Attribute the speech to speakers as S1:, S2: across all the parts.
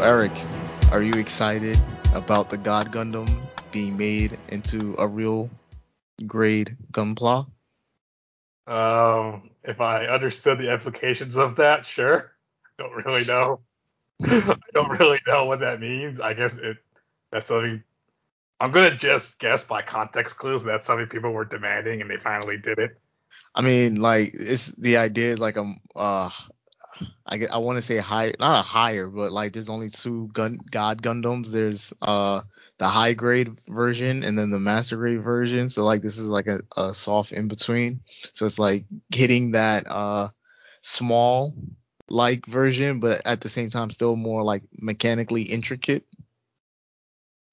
S1: So Eric, are you excited about the God Gundam being made into a real grade Gunpla?
S2: Um, if I understood the implications of that, sure. Don't really know. I don't really know what that means. I guess it that's something I'm gonna just guess by context clues that's something people were demanding and they finally did it.
S1: I mean, like it's the idea is like a uh I I want to say high, not a higher, but like there's only two gun God Gundams. There's uh the high grade version and then the master grade version. So like this is like a, a soft in between. So it's like hitting that uh small like version, but at the same time still more like mechanically intricate.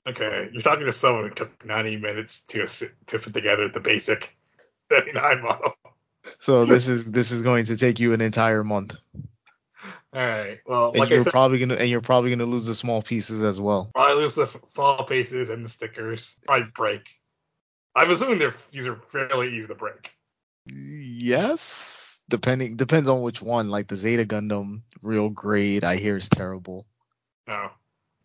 S2: Okay, you're talking to someone who took 90 minutes to to put together the basic 79 model.
S1: So this is this is going to take you an entire month.
S2: All right. Well,
S1: and
S2: like
S1: you're
S2: I said,
S1: probably gonna and you're probably gonna lose the small pieces as well.
S2: probably lose the small pieces and the stickers. Probably break. I'm assuming they're these are fairly easy to break.
S1: Yes, depending depends on which one. Like the Zeta Gundam, real grade, I hear is terrible.
S2: No,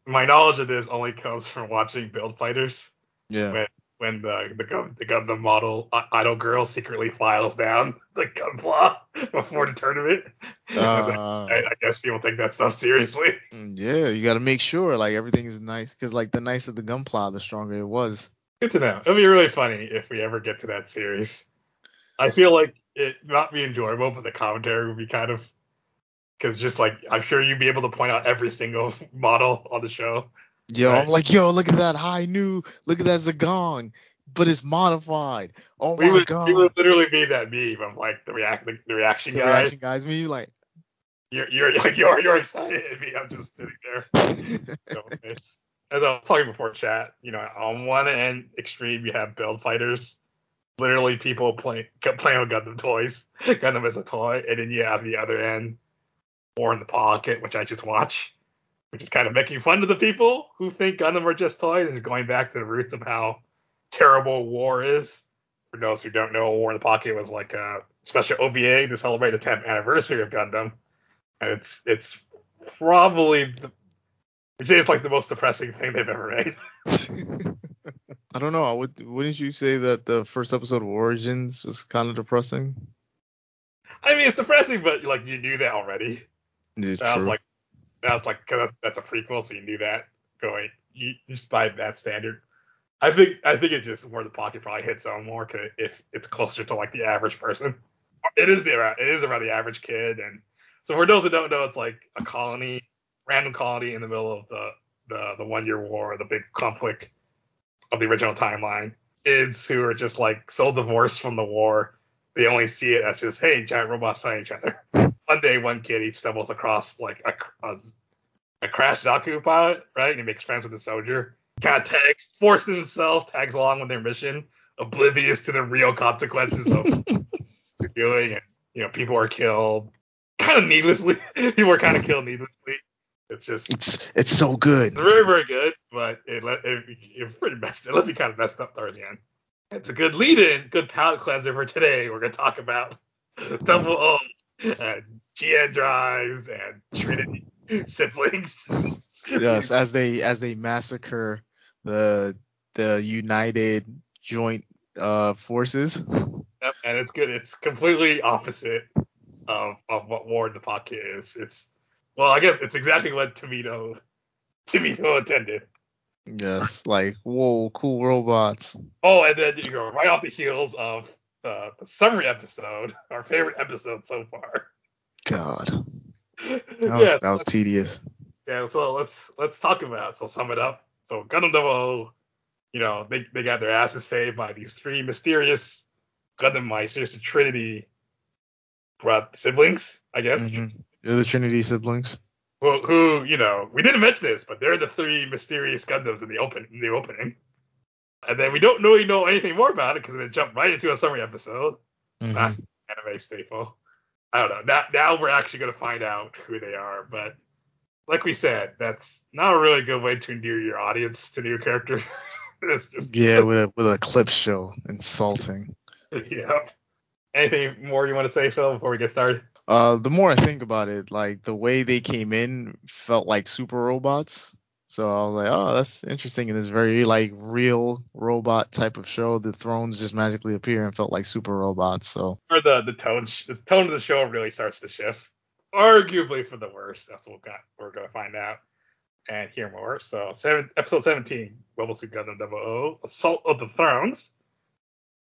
S2: my knowledge of this only comes from watching Build Fighters.
S1: Yeah.
S2: When when the the, the Gundam model Idol Girl secretly files down the Gunpla before the tournament.
S1: Uh,
S2: I, I, guess people take that stuff seriously.
S1: Mm, yeah, you got to make sure like everything is nice because like the nicer the Gunpla, the stronger it was.
S2: Good to know. It'll be really funny if we ever get to that series. I feel like it not be enjoyable, but the commentary would be kind of because just like I'm sure you'd be able to point out every single model on the show.
S1: Yo,
S2: right?
S1: I'm like, yo, look at that high new, look at that Zagong, but it's modified. Oh
S2: we
S1: my
S2: would,
S1: god.
S2: We would literally be that meme of like the react the, the reaction
S1: the
S2: guys.
S1: reaction guys, me like.
S2: You're you're like you're you're excited at me. I'm just sitting there. so nice. As I was talking before chat, you know, on one end extreme you have build fighters, literally people playing playing with Gundam toys, Gundam as a toy, and then you have the other end, War in the Pocket, which I just watch which is kind of making fun of the people who think Gundam are just toys and going back to the roots of how terrible war is. For those who don't know, War in the Pocket was like a special OVA to celebrate the 10th anniversary of Gundam, and it's it's probably the I'd say it's like the most depressing thing they've ever made.
S1: I don't know. Would, wouldn't you say that the first episode of Origins was kind of depressing?
S2: I mean, it's depressing, but like you knew that already.
S1: It's
S2: that
S1: true.
S2: was like that was like cause that's, that's a prequel, so you knew that going you, just by that standard. I think I think it just where the pocket probably hits on more cause if it's closer to like the average person. It is the it is around the average kid, and so for those who don't know, it's like a colony, random colony in the middle of the the the one year war, the big conflict of the original timeline. Kids who are just like so divorced from the war, they only see it as just hey, giant robots fighting each other one day one kid he stumbles across like a, a, a crashed Zaku pilot, right? And he makes friends with the soldier. Kind of tags, forces himself, tags along with their mission, oblivious to the real consequences of doing. And you know, people are killed, kind of needlessly. people are kind of killed needlessly. It's just
S1: it's it's so good.
S2: It's very very good, but it let it, it's pretty messed. It left me kind of messed up towards the end. It's a good lead-in, good palate cleanser for today. We're gonna talk about Double O and GN drives and Trinity siblings.
S1: yes, as they as they massacre the the United Joint uh, Forces.
S2: Yep, and it's good. It's completely opposite of, of what War in the Pocket is. It's well, I guess it's exactly what Tomino Tomino intended.
S1: Yes, like whoa, cool robots.
S2: Oh, and then you go right off the heels of uh, the summary episode, our favorite episode so far.
S1: God, that was,
S2: yeah,
S1: that was tedious.
S2: Yeah, so let's let's talk about it. So sum it up. So Gundam Double, you know, they they got their asses saved by these three mysterious Gundam Meisters, the Trinity brought siblings, I guess.
S1: Mm-hmm. They're the Trinity siblings.
S2: Who, who, you know, we didn't mention this, but they're the three mysterious Gundams in the open in the opening. And then we don't really know anything more about it because they jumped right into a summary episode.
S1: Mm-hmm.
S2: That's anime staple. I don't know. Now, now we're actually going to find out who they are. But like we said, that's not a really good way to endear your audience to new characters. just
S1: yeah, with a with a clip show, insulting.
S2: yeah. Anything more you want to say, Phil, before we get started?
S1: Uh, the more I think about it, like the way they came in felt like super robots. So I was like, oh, that's interesting. In this very like real robot type of show, the thrones just magically appear and felt like super robots. So
S2: Or the the tone the tone of the show really starts to shift, arguably for the worst. That's what we got, we're gonna find out and hear more. So seven, episode 17, Mobile Suit Gundam 00, Assault of the Thrones.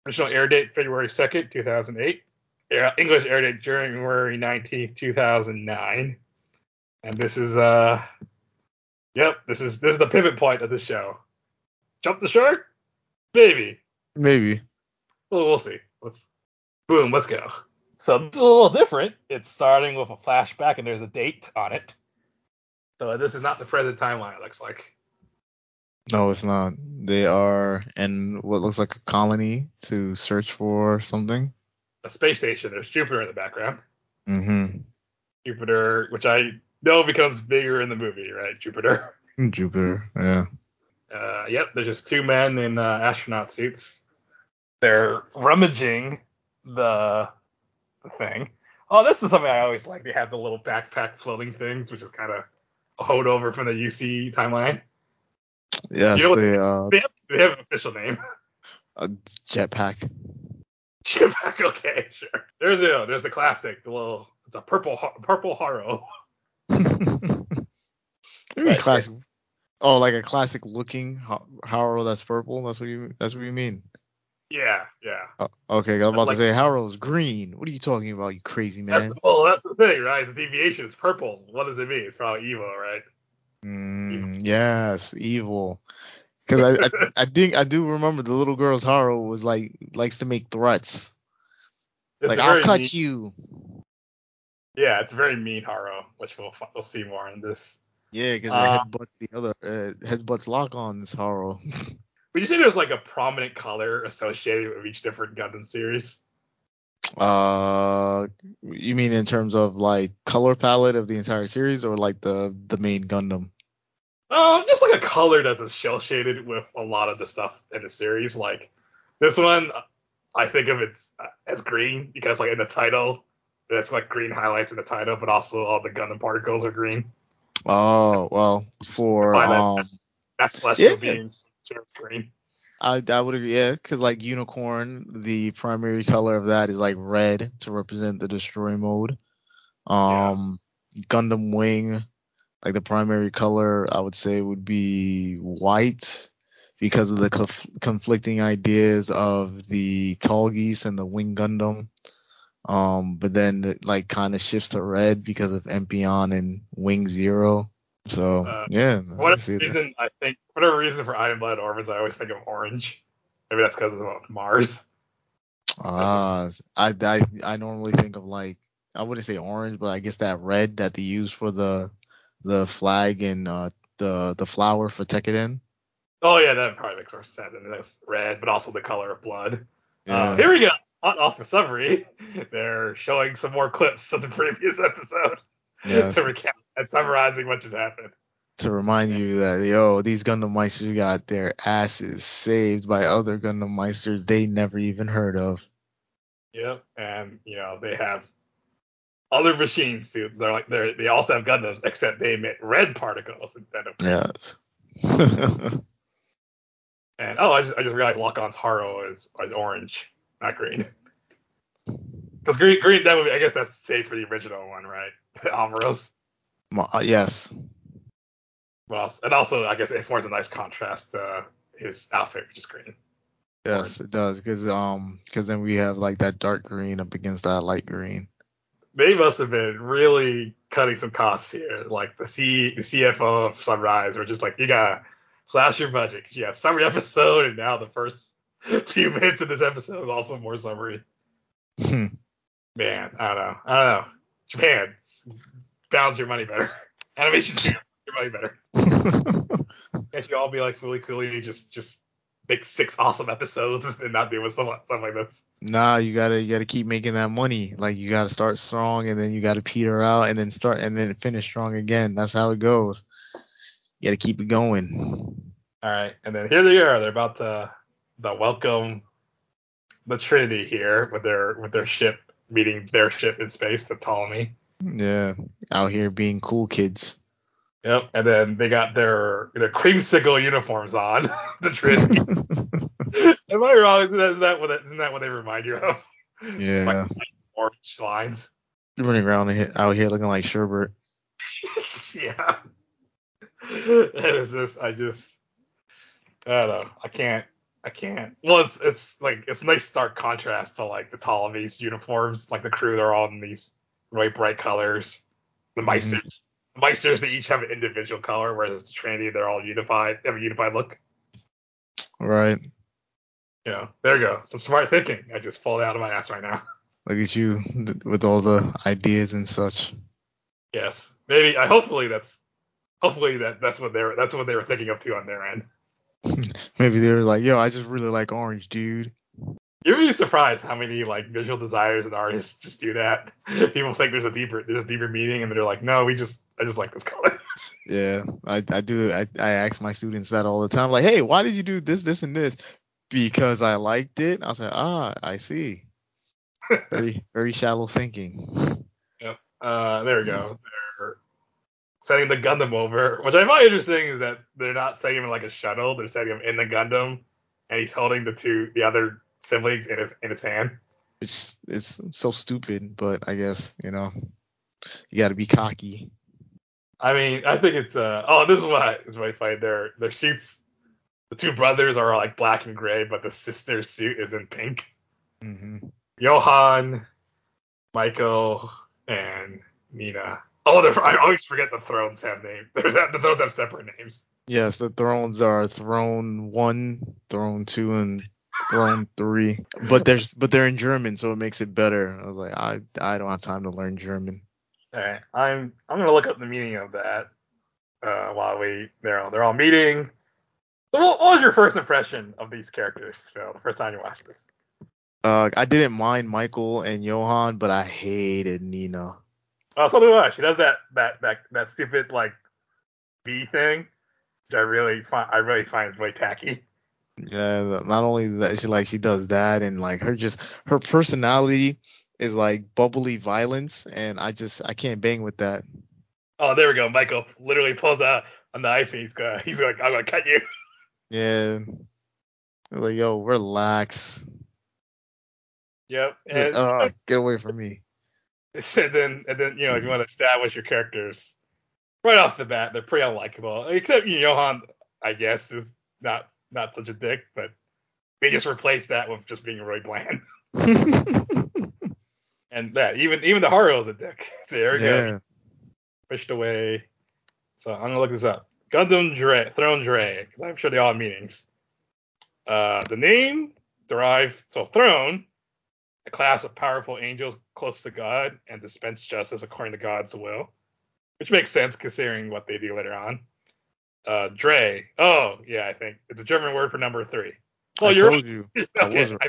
S2: Original air date February 2nd, 2008. Air, English air date January 19th, 2009. And this is uh yep, this is this is the pivot point of the show. Jump the shark? Maybe.
S1: maybe.
S2: Well, we'll see. Let's boom, let's go. So this is a little different. It's starting with a flashback and there's a date on it. So this is not the present timeline, it looks like.
S1: No, it's not. They are in what looks like a colony to search for something.
S2: A space station. There's Jupiter in the background.
S1: Mm-hmm.
S2: Jupiter, which I know becomes bigger in the movie, right? Jupiter.
S1: Jupiter. Yeah.
S2: Uh, yep, there's just two men in uh, astronaut suits. They're rummaging the the thing. Oh, this is something I always like. They have the little backpack floating things, which is kind of a holdover from the UC timeline.
S1: Yes,
S2: You know
S1: they uh
S2: They have, they have an official name.
S1: a jetpack.
S2: Jetpack, okay, sure. There's a there's the classic, the little it's a purple purple haro.
S1: Maybe
S2: Right,
S1: classic.
S2: yes.
S1: Oh, like a classic looking Har- Haro that's purple. That's what you. That's what you mean.
S2: Yeah, yeah.
S1: Oh, okay, I was about
S2: Like-
S1: to say Haro's green. What are you talking about, you crazy
S2: That's
S1: man?
S2: well, that's the thing, right? It's deviation. It's purple. What does it mean? It's probably evil, right?
S1: Mm, yes, evil. Because I, I, I think I do remember the little girl's Haro was like likes to make threats.
S2: It's
S1: like I'll cut
S2: mean-
S1: you.
S2: Yeah, it's very mean haro, which we'll we'll see more in this.
S1: Yeah, because
S2: Uh,
S1: it headbutts the other uh, headbutts lock on this Haro.
S2: Would you say there's like a prominent color associated with each different Gundam series?
S1: uh, you mean in terms of like color palette of the entire series, or like the the main Gundam?
S2: Um, just like a color that's shell shaded with a lot of the stuff in the series. Like this one, I think of it as green because like in the title, there's like green highlights in the title, but also all the Gundam particles are green.
S1: Oh well, for
S2: that-
S1: um,
S2: That's celestial
S1: Yeah.
S2: beings. Green.
S1: I I would agree, yeah, because like unicorn, the primary color of that is like red to represent the destroy mode. Um, Gundam Wing, like the primary color, I would say would be white because of the conf- conflicting ideas of the Tallgeese and the wing Gundam. Um, but then it like kind of shifts to red because of Epyon and Wing Zero. So
S2: Uh,
S1: yeah,
S2: For
S1: I
S2: whatever
S1: that.
S2: reason, I think whatever reason for Iron Blood Orphans, I always think of orange. Maybe that's because of Mars.
S1: Ah, I, I I normally think of like I wouldn't say orange, but I guess that red that they use for the the flag and uh the the flower for Tekkadan.
S2: Oh yeah, that probably makes more sense. And that's red, but also the color of blood.
S1: Yeah.
S2: Uh, here we go. Hot off for summary. They're showing some more clips of the previous episode
S1: Yes.
S2: to recap and summarizing what just happened.
S1: to remind you that yo, these Gundam Meisters got their asses saved by other Gundam Meisters they never even heard of.
S2: Yep. And you know they have other machines too. They're like they they also have Gundams, except they emit red particles instead of.
S1: Yes.
S2: And oh, I just I just realized Lock-On's Haro is, is orange, not green. Because green green that would be I guess that's safe for the original one, right? Amuros.
S1: Uh, yes.
S2: Well, and also I guess it forms a nice contrast to his outfit, which is green.
S1: Yes, it does. Cause um, cause then we have like that dark green up against that light green.
S2: They must have been really cutting some costs here. Like the C the CFO of Sunrise were just like, you gotta slash your budget. 'cause you have summary episode, and now the first few minutes of this episode is also more summary. Hmm. Man, I don't know. I don't know. Japan, balance your money better. Animation your money better. Can't you all be like FLCL just just make six awesome episodes and not deal with stuff, stuff like this?
S1: Nah, you gotta you gotta keep making that money. Like you gotta start strong and then you gotta peter out and then start and then finish strong again. That's how it goes. You gotta keep it going.
S2: All right, and then here they are. They're about to the welcome the Trinity here with their with their ship meeting their ship in space, the Ptolemy.
S1: Yeah, out here being cool kids.
S2: Yep, and then they got their their creamsicle uniforms on. the Trinity. Am I wrong? Isn't that, is that what isn't that what they remind you of?
S1: yeah,
S2: Like orange lines.
S1: running around out here looking like Sherbert.
S2: yeah. It is just I just I don't know. I can't I can't. Well it's it's like it's a nice stark contrast to like the Ptolemy's uniforms. Like the crew they're all in these really bright colors. The.
S1: Mm-hmm.
S2: Meisters the Meisters they each have an individual color, whereas the Trinity they're all unified, they have a unified look.
S1: Right.
S2: You know, there you go. Some smart thinking. I just pulled out of my ass right now.
S1: Look at you with all the ideas and such.
S2: Yes. Maybe I hopefully that's hopefully that that's what they're that's what they were thinking of too on their end.
S1: Maybe they were like, yo, I just really like orange, dude.
S2: You're really surprised how many like visual desires and artists just do that. People think there's a deeper there's a deeper meaning and they're like, no, we just I just like this color.
S1: Yeah, I, I do. I, I ask my students that all the time. Like, hey, why did you do this, this, and this? Because I liked it. I was like, ah, I see. Very, very shallow thinking. Yep.
S2: Uh, there we go. Setting the Gundam over, which I find interesting is that they're not setting him in like a shuttle. They're setting him in the Gundam, and he's holding the two the other siblings in his in his hand.
S1: It's it's so stupid, but I guess you know you got to be cocky.
S2: I mean, I think it's uh oh, this is what is really funny. Their their suits, the two brothers are like black and gray, but the sister's suit is in pink.
S1: hmm
S2: Johann, Michael, and Nena. Oh, they're, I always forget the thrones have names. There's the thrones have separate names.
S1: Yes, the thrones are throne one, throne two, and throne three. But there's but they're in German, so it makes it better. I was like, I I don't have time to learn German.
S2: All right, I'm I'm gonna look up the meaning of that uh, while we they're all, they're all meeting. So, what, what was your first impression of these characters, Phil? The first time you watched this?
S1: Uh, I didn't mind Michael and Johann, but I hated Nena.
S2: Oh, so do I. She does that that that that stupid like V thing, which I really find I really find really tacky.
S1: Yeah, not only that, she like she does that, and like her just her personality is like bubbly violence, and I just I can't bang with that.
S2: Oh, there we go. Michael literally pulls out a knife and he's gonna he's like I'm gonna cut you.
S1: Yeah, like yo, relax.
S2: Yep.
S1: Yeah,
S2: And,
S1: uh, get away from me.
S2: and then and then you know if you want to establish your characters right off the bat, they're pretty unlikable. Except you know, Johann, I guess, is not not such a dick, but we just replaced that with just being really bland. And that even even the Haro is a dick. So there we go. Pushed away. So I'm gonna look this up. Gundam Drei, Throne Drei, because I'm sure they all have meanings. Uh, the name derived so Throne, a class of powerful angels close to God and dispense justice according to God's will, which makes sense considering what they do later on. Uh, Drei, oh yeah, I think it's a German word for number three. Oh,
S1: I
S2: you're
S1: told you. I
S2: okay.
S1: was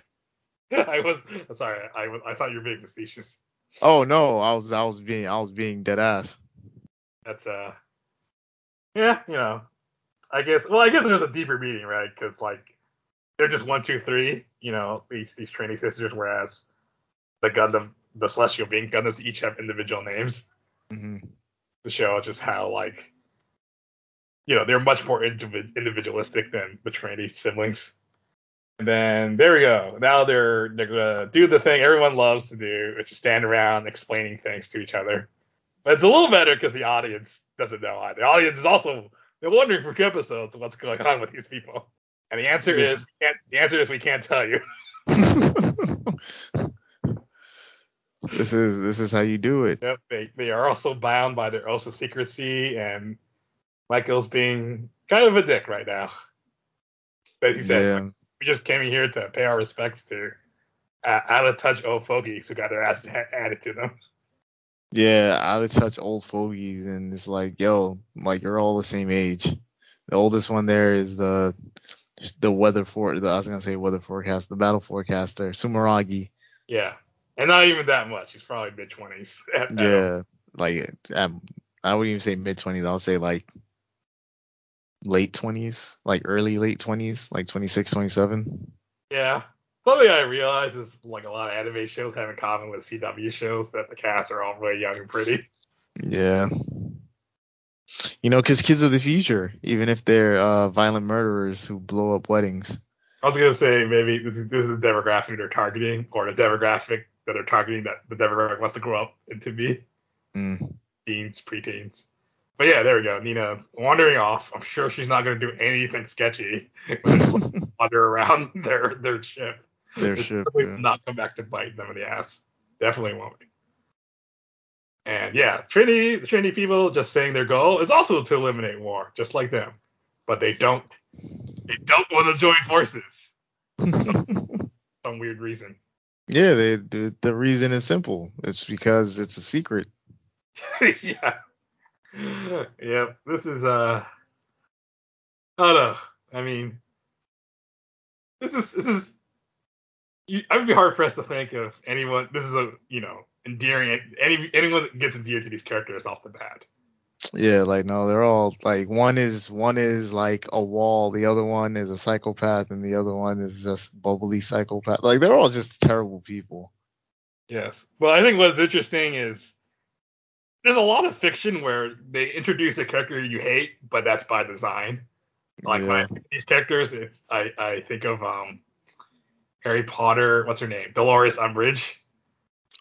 S2: I, I was sorry. I was I thought you were being facetious.
S1: Oh no, I was I was being I was being dead ass.
S2: That's uh, yeah, you know, I guess. Well, I guess there's a deeper meaning, right? Because like they're just one, two, three. You know, these these training sisters, whereas the Gundam, the Celestial being Gundams, each have individual names
S1: hmm
S2: to show just how like, you know, they're much more individ- individualistic than the Trinity siblings. And then there we go. Now they're they're gonna do the thing everyone loves to do, which is stand around explaining things to each other. But it's a little better because the audience doesn't know either. The audience is also they're wondering for episodes what's going on with these people. And the answer is we can't, the answer is we can't tell you.
S1: this is this is how you do it.
S2: Yep, they they are also bound by their oath of secrecy, and Michael's being kind of a dick right now. As he says,
S1: Yeah.
S2: we just came here to pay our respects to uh, out of touch old fogies who got their ass added to them.
S1: Yeah, out of touch old fogies, and it's like, yo, like you're all the same age. The oldest one there is the the weather for the I was gonna say weather forecast, the battle forecaster, Sumeragi.
S2: Yeah, and not even that much. He's probably mid twenties.
S1: Yeah, like um, I wouldn't even say mid twenties. I'll say like late twenties, like early late twenties, like 26, 27.
S2: yeah. something I realize is like a lot of anime shows have in common with CW shows that the cast are all really young and pretty.
S1: Yeah. You know, because kids of the future, even if they're uh, violent murderers who blow up weddings.
S2: I was gonna say maybe this is, this is the demographic they're targeting, or the demographic that they're targeting that the demographic wants to grow up into be
S1: Mm.
S2: teens, preteens. But yeah, there we go. Nena wandering off. I'm sure she's not gonna do anything sketchy. Just wander around their their ship.
S1: Their
S2: It
S1: ship,
S2: definitely
S1: yeah.
S2: not come back to bite them in the ass. Definitely won't. And yeah, Trinity, the Trinity people just saying their goal is also to eliminate war, just like them. But they don't. They don't want to join forces. Some weird reason.
S1: yeah, they, the the reason is simple. It's because it's a secret.
S2: yeah. Yep. This is uh. I don't know. I mean, this is this is. You, I would be hard pressed to think of anyone. This is a you know endearing. Any anyone that gets endeared to these characters off the bat.
S1: Yeah, like no, they're all like one is one is like a wall, the other one is a psychopath, and the other one is just bubbly psychopath. Like they're all just terrible people.
S2: Yes. Well, I think what's interesting is there's a lot of fiction where they introduce a character you hate, but that's by design. Like
S1: yeah.
S2: of these characters, it's, I I think of um Harry Potter. What's her name? Dolores Umbridge.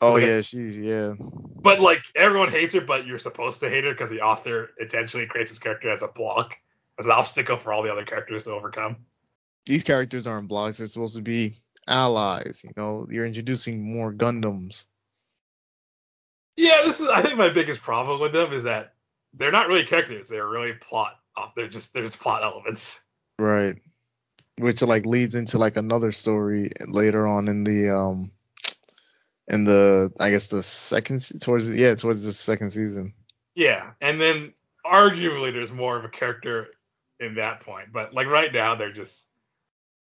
S1: Oh
S2: like
S1: yeah, she's yeah.
S2: But like everyone hates her, but you're supposed to hate her because the author intentionally creates this character as a block, as an obstacle for all the other characters to overcome.
S1: These characters aren't blocks. They're supposed to be allies. You know, you're introducing more Gundams.
S2: Yeah, this is I think my biggest problem with them is that they're not really characters. They're really plot. uh, They're just there's plot elements.
S1: Right. Which like leads into like another story later on in the um in the I guess the second towards the, yeah towards the second season.
S2: Yeah, and then arguably there's more of a character in that point, but like right now they're just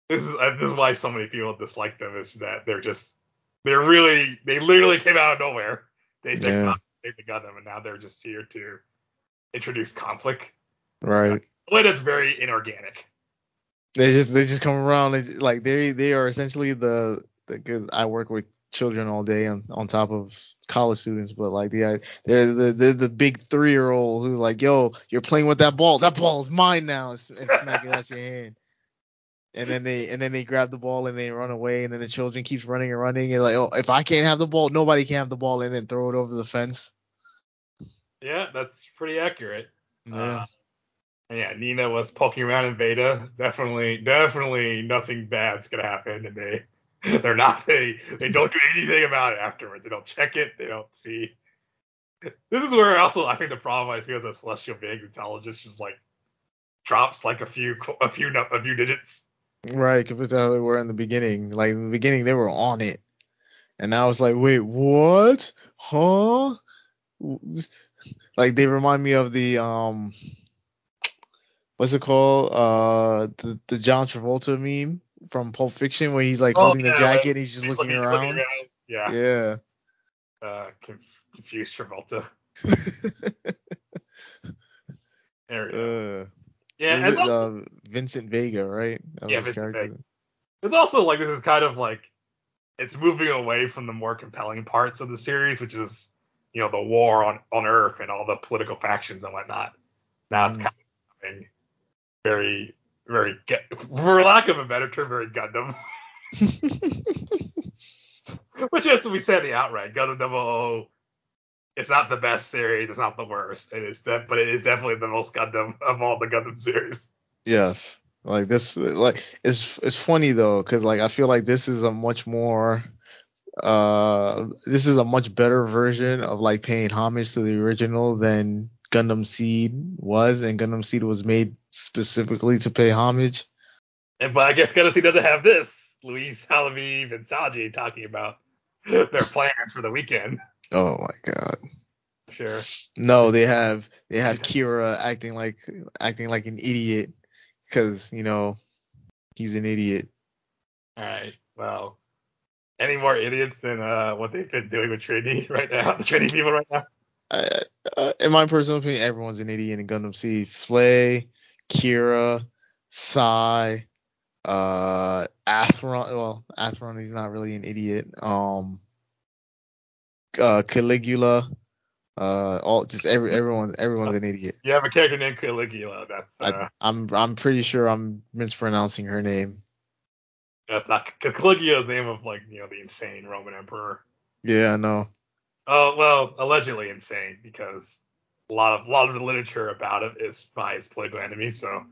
S2: this is uh, this is why so many people dislike them is that they're just they're really they literally came out of nowhere. They
S1: Yeah.
S2: they got them, and now they're just here to introduce conflict.
S1: Right.
S2: Way that's very inorganic.
S1: They just they just come around they, like they they are essentially the because I work with children all day on on top of college students, but like the they're the the, the big three year old who's like, yo, you're playing with that ball. That ball is mine now, and, s- and smack it out your hand. And then they and then they grab the ball and they run away, and then the children keeps running and running and like, oh, if I can't have the ball, nobody can have the ball, and then throw it over the fence.
S2: Yeah, that's pretty accurate.
S1: Yeah.
S2: Uh, yeah, Nena was poking around in beta. Definitely, definitely nothing bad's gonna happen, they they're not they they don't do anything about it afterwards. They don't check it. They don't see. This is where also I think the problem I feel that celestial beings intelligence just like drops like a few a few a few digits.
S1: Right, to how they were in the beginning. Like in the beginning, they were on it, and now it's like, wait, what? Huh? Like they remind me of the um, what's it called? Uh, the the John Travolta meme from Pulp Fiction where he's like
S2: Oh,
S1: holding
S2: yeah,
S1: the jacket, and he's just
S2: He's
S1: looking,
S2: he's
S1: around.
S2: Yeah.
S1: Yeah.
S2: Uh, conf- confused Travolta. There we go.
S1: uh,
S2: yeah, and
S1: it,
S2: also,
S1: uh, Vincent Vega, right? That
S2: Yeah, Vincent
S1: character.
S2: It's also like this is kind of like it's moving away from the more compelling parts of the series, which is you know the war on on Earth and all the political factions and whatnot. Now it's
S1: Mm.
S2: kind of very very for lack of a better term, very Gundam. Which is we said the outright Gundam 00. It's not the best series. It's not the worst. It is, de- but it is definitely the most Gundam of all the Gundam series.
S1: Yes. Like this like it's it's funny though cuz like I feel like this is a much more uh this is a much better version of like paying homage to the original than Gundam Seed was and Gundam Seed was made specifically to pay homage.
S2: And but I guess Gundam Seed doesn't have this. Louise Halevy and Saji talking about their plans for the weekend.
S1: Oh my god.
S2: Sure.
S1: No, they have they have Kira acting like acting like an idiot cuz you know he's an idiot.
S2: All right. Well, any more idiots than uh, what they've been doing with Trinity right now? The Trinity people right now.
S1: I, uh, in my personal opinion, everyone's an idiot in Gundam Seed. Flay, Kira, Sai, Uh, Athrun. Well, Athrun, he's not really an idiot. Um, uh, Caligula. Uh, all just every everyone everyone's an idiot.
S2: You have a character named Caligula. That's uh,
S1: I, I'm I'm pretty sure I'm mispronouncing her name.
S2: that's not Caligula's name of like you know the insane Roman emperor.
S1: Yeah, I know.
S2: Oh well, allegedly insane because a lot of a lot of the literature about it is by his political enemies. So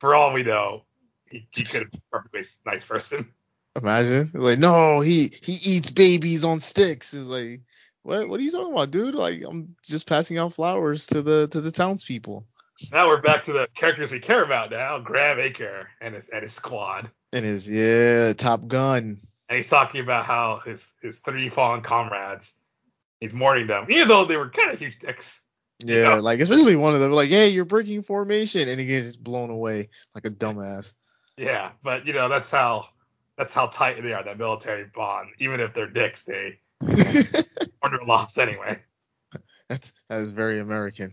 S2: for all we know, he, he could have been a perfectly nice person.
S1: Imagine like no, he he eats babies on sticks. Is like what what are you talking about, dude? Like I'm just passing out flowers to the to the townspeople.
S2: Now we're back to the characters we care about now. Graham Aker and his and his squad.
S1: And his yeah, Top Gun.
S2: And he's talking about how his his three fallen comrades, he's mourning them, even though they were kind of huge dicks.
S1: Yeah,
S2: Yeah.
S1: like especially one of them like, hey, you're breaking formation, and he gets just blown away like a dumbass.
S2: Yeah, but you know that's how that's how tight they are. That military bond. Even if they're dicks, they are lost anyway.
S1: That's that is very American.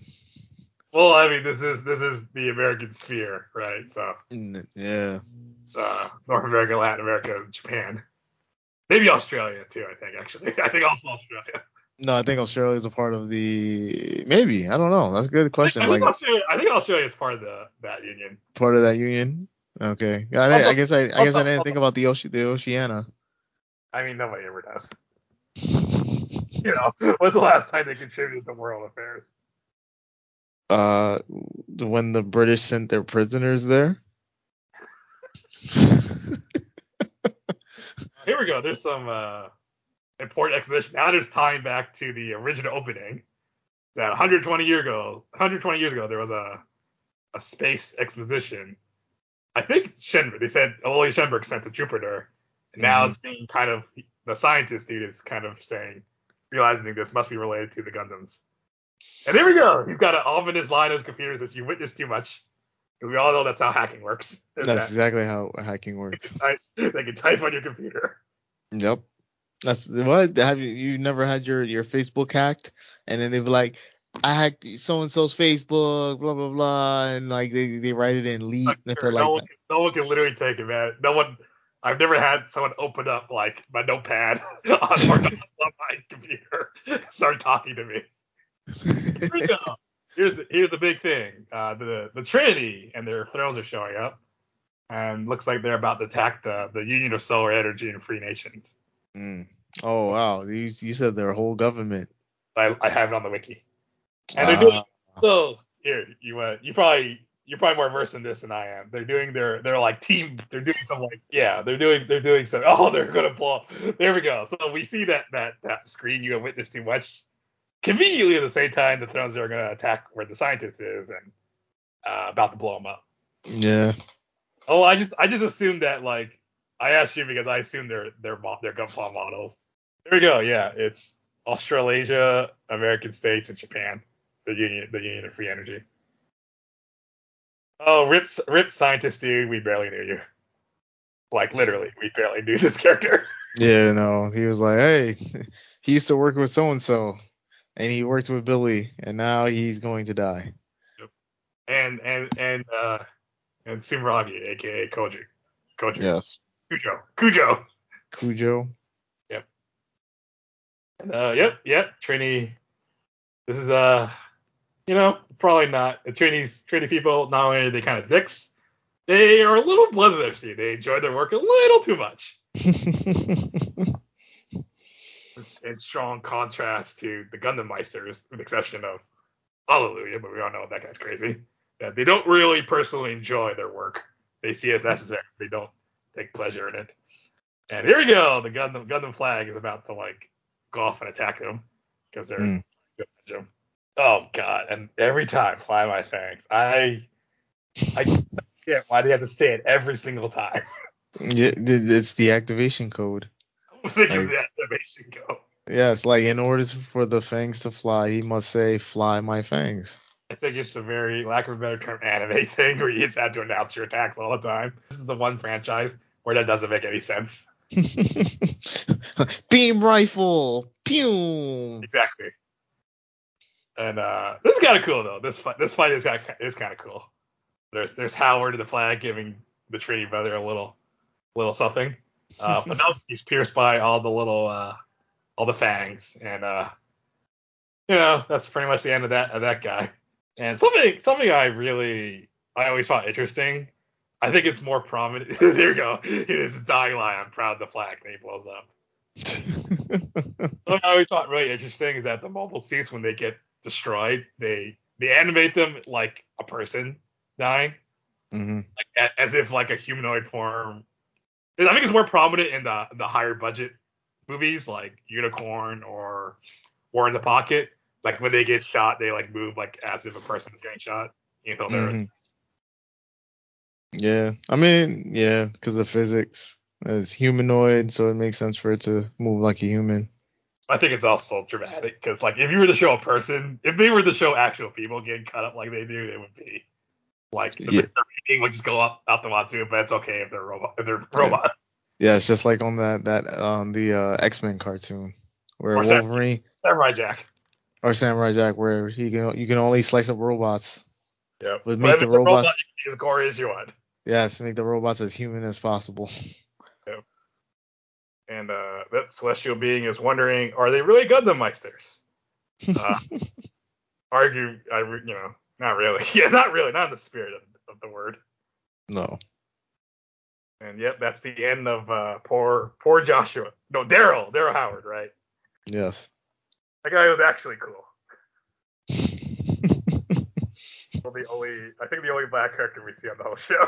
S2: Well, I mean, this is this is the American sphere, right? So
S1: Yeah.
S2: uh, North America, Latin America, Japan, maybe Australia too. I think actually, I think also Australia.
S1: No, I think Australia is a part of the maybe. I don't know. That's a good question.
S2: I think
S1: Like
S2: Australia, I think Australia is part of the that union.
S1: part of that union. Okay. I, I guess I, I guess I didn't think about the Oce- the Oceania.
S2: I mean, nobody ever does. You know, when's the last time they contributed to world affairs?
S1: Uh, when the British sent their prisoners there.
S2: Here we go. There's some uh, important exposition. Now there's tying back to the original opening. That 120 year ago, 120 years ago, there was a a space exposition. I think Schenberg. They said Ole Schenberg sent to Jupiter, and now
S1: Mhm.
S2: it's being kind of the scientist dude is kind of saying, realizing this must be related to the Gundams. And here we go. He's got an ominous line on his computer that you witness too much. We all know that's how hacking works.
S1: That's
S2: that
S1: exactly how hacking
S2: they
S1: works.
S2: can type, they can type on your computer.
S1: Yep. That's what have you you never had your your Facebook hacked and then they be like I hacked so and so's Facebook, blah blah blah, and like they, they write it in and
S2: Sure,
S1: like
S2: no, one can, no one can literally take it, man. No one. I've never had someone open up like my notepad on, on my computer, start talking to me. Here we go. Here's the, here's the big thing. Uh, the the Trinity and their thrones are showing up, and looks like they're about to attack the the Union of Solar Energy and Free Nations.
S1: Mm. Oh wow, you you said their whole government.
S2: I, I have it on the wiki. And they're doing
S1: Ah,
S2: So here, you uh, you probably you're probably more versed in this than I am. They're doing their they're like team. They're doing some like yeah. They're doing they're doing some. Oh, they're gonna blow. There we go. So we see that that that screen you have witnessed too much. Conveniently at the same time, the thrones are gonna attack where the scientist is and uh, about to blow him up.
S1: yeah.
S2: Oh, I just I just assumed that like I asked you because I assumed they're they're they're gunpowder models. There we go. Yeah, it's Australasia, American states, and Japan. The union the Union of Free Energy. Oh, rip rip scientist dude, we barely knew you. Like literally, we barely knew this character.
S1: Yeah, no. He was like, hey, he used to work with so and so, and he worked with Billy, and now he's going to die. Yep.
S2: And and and uh and Sumeragi, aka Koji. Koji.
S1: Yes.
S2: Cujo. Cujo.
S1: Cujo.
S2: And, uh, yep, yep. Trini. This is uh, you know, probably not. The Trini's Trini people. Not only are they kind of dicks, they are a little bloodthirsty. They enjoy their work a little too much. In strong contrast to the Gundam Meisters, with the exception of Hallelujah, but we all know that guy's crazy. That they don't really personally enjoy their work. They see it as necessary. They don't take pleasure in it. And here we go. The Gundam Gundam flag is about to like go off and attack him because they're
S1: Mm.
S2: him. Oh god! And every time, fly my fangs. I I can't. Why do you have to say it every single time?
S1: yeah, it's the activation code.
S2: Think of
S1: Like-
S2: the activation go.
S1: Yes, like in order for the fangs to fly, he must say, "Fly my fangs."
S2: I think it's a very lack of a better term anime thing where you just have to announce your attacks all the time. This is the one franchise where that doesn't make any sense.
S1: Beam rifle, pew.
S2: Exactly. And uh, this is kind of cool though. This fight, this fight is kind of, is kind of cool. There's there's Howard in the flag giving the Trinity brother a little little something. Uh, but now he's pierced by all the little uh, all the fangs, and uh, you know that's pretty much the end of that of that guy. And something something I really I always found interesting. I think it's more prominent. there you go. It is dying line. I'm proud of the flag. And he blows up. What I always thought really interesting is that the mobile suits when they get destroyed, they they animate them like a person dying,
S1: hmm
S2: like a- as if like a humanoid form. I think it's more prominent in the the higher budget movies like Unicorn or War in the Pocket. Like when they get shot, they like move like as if a person is getting shot. You know, they're
S1: hmm Yeah, I mean, yeah, because of physics. It's humanoid, so it makes sense for it to move like a human.
S2: I think it's also dramatic because, like, if you were to show a person, if they were to show actual people getting cut up like they do, it would be like the,
S1: Yeah.
S2: rating would just go up out the wazoo. But it's okay if they're robot. If they're robots.
S1: Yeah, it's just like on that that um the uh, X Men cartoon where
S2: Or
S1: Wolverine
S2: Samurai Jack.
S1: Or Samurai Jack, where he can you can only slice up robots. Yeah,
S2: But
S1: make the
S2: robot,
S1: robots-
S2: you can be as gory as you want.
S1: Yes, make the robots as human as possible. Yep.
S2: And uh, that celestial being is wondering, are they really Gundam Meisters? Uh, argue, I, you know, not really. Yeah, not really. Not in the spirit of, of the word.
S1: no.
S2: And yep, that's the end of uh, poor, poor Joshua. No, Daryl, Daryl Howard, right?
S1: Yes.
S2: That guy was actually cool. Well, the only, I think the only black character we see on the whole show.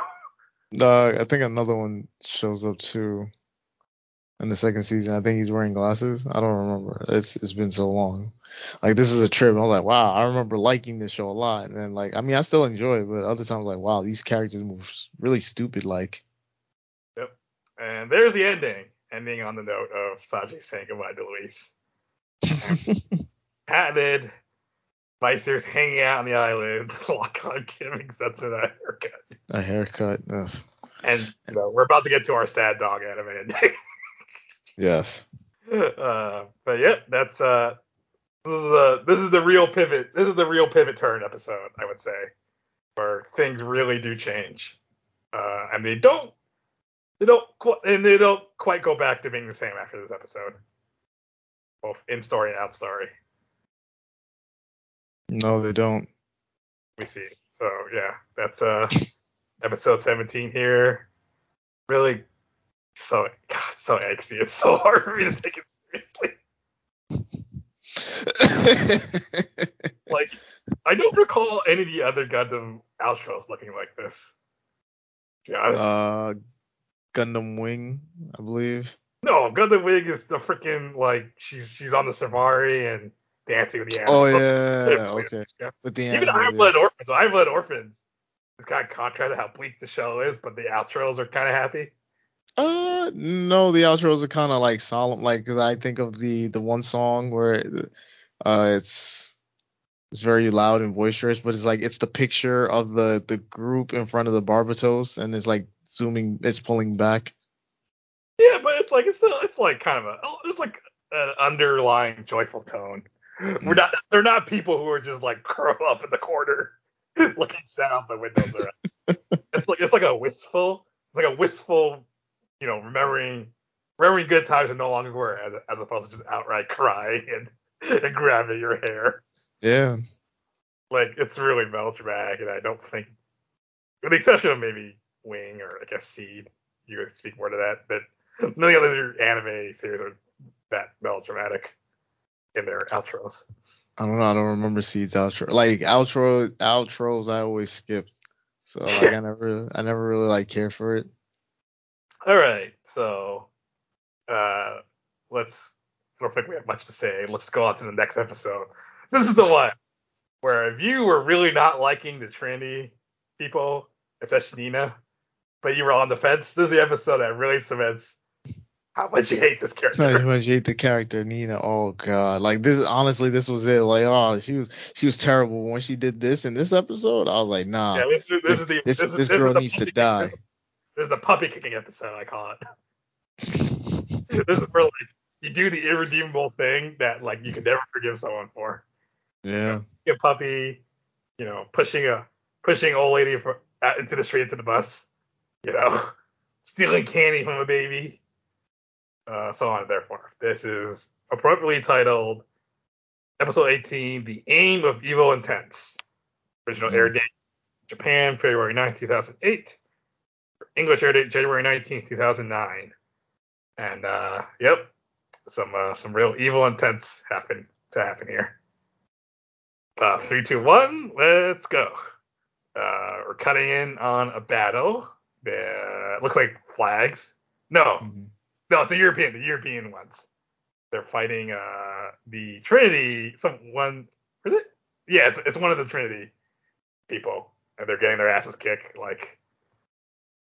S1: No, I think another one shows up too in the second season. I think he's wearing glasses. I don't remember. It's it's been so long. Like this is a trip. I'm like, wow, I remember liking this show a lot. And then like, I mean, I still enjoy it, but other times like, wow, these characters move really stupid. Like, Yep.
S2: And there's the ending, ending on the note of Saji saying goodbye to Louise. Patented. Meister's hanging out on the island, lock on giving Setsu a haircut.
S1: a haircut. Ugh.
S2: And you know, we're about to get to our sad dog anime.
S1: Yes.
S2: uh, but yeah, that's uh, this is the this is the real pivot. This is the real pivot turn episode, I would say, where things really do change, uh, and they don't they don't and they don't quite go back to being the same after this episode, both in story and out story.
S1: No, they don't.
S2: We see. So yeah, that's uh episode 17 here. Really, so God, so angsty. It's so hard for me to take it seriously. Like, I don't recall any of the other Gundam outros looking like this. Honest.
S1: uh, Gundam Wing, I believe.
S2: No, Gundam Wing is the freaking like she's she's on the safari and dancing with the animals.
S1: Oh yeah, okay.
S2: Yeah.
S1: With the
S2: Even
S1: animals,
S2: Iron
S1: yeah.
S2: Blood Orphans. Iron Blood Orphans It's kind of contrast to how bleak the show is, but the outros are kind of happy.
S1: Uh, no, the outros are kind of like solemn, like because I think of the the one song where uh it's it's very loud and boisterous, but it's like it's the picture of the the group in front of the Barbatos, and it's like zooming, it's pulling back.
S2: Yeah, but it's like it's still it's like kind of a oh, there's like an underlying joyful tone. We're not they're not people who are just like curl up in the corner looking sad out the windows around. it's like it's like a wistful it's like a wistful, you know, remembering remembering good times are no longer were as, as opposed to just outright crying and, and grabbing your hair.
S1: Yeah,
S2: Like it's really melodramatic and I don't think with the exception of maybe Wing or I guess Seed, you could speak more to that, but none of the other anime series are that melodramatic in their outros.
S1: I don't know, I don't remember Seed's outro. Like outro outros, I always skip, so like I never I never really like care for it.
S2: All right, so uh, let's. I don't think we have much to say. Let's go on to the next episode. This is the one where if you were really not liking the Trinity people, especially Nena, but you were on the fence, this is the episode that really cements how much you hate this character.
S1: How much you hate the character Nena. Oh god, like this. Honestly, this was it. Like, oh, she was she was terrible when she did this in this episode. I was like, nah,
S2: yeah, this is this is the
S1: this,
S2: this,
S1: this
S2: this
S1: girl
S2: is the
S1: needs to die.
S2: This is the puppy kicking episode, I call it. this is where like you do the irredeemable thing that like you can never forgive someone for.
S1: yeah,
S2: a puppy, you know, pushing a pushing old lady for, out uh, into the street into the bus. you know, stealing candy from a baby, uh, so on and therefore. This is appropriately titled Episode 18, The Aim of Evil Intents. Original air date Japan, February 9, 2008. English air date January 19, 2009. And uh, yep, some uh, some real evil intents happen to happen here. Uh, three, two, one, let's go. Uh, we're cutting in on a battle. Uh, looks like flags. No,
S1: Mhm.
S2: No, it's the European, the European ones. They're fighting uh the Trinity. Some one is it? Yeah, it's it's one of the Trinity people, and they're getting their asses kicked. Like,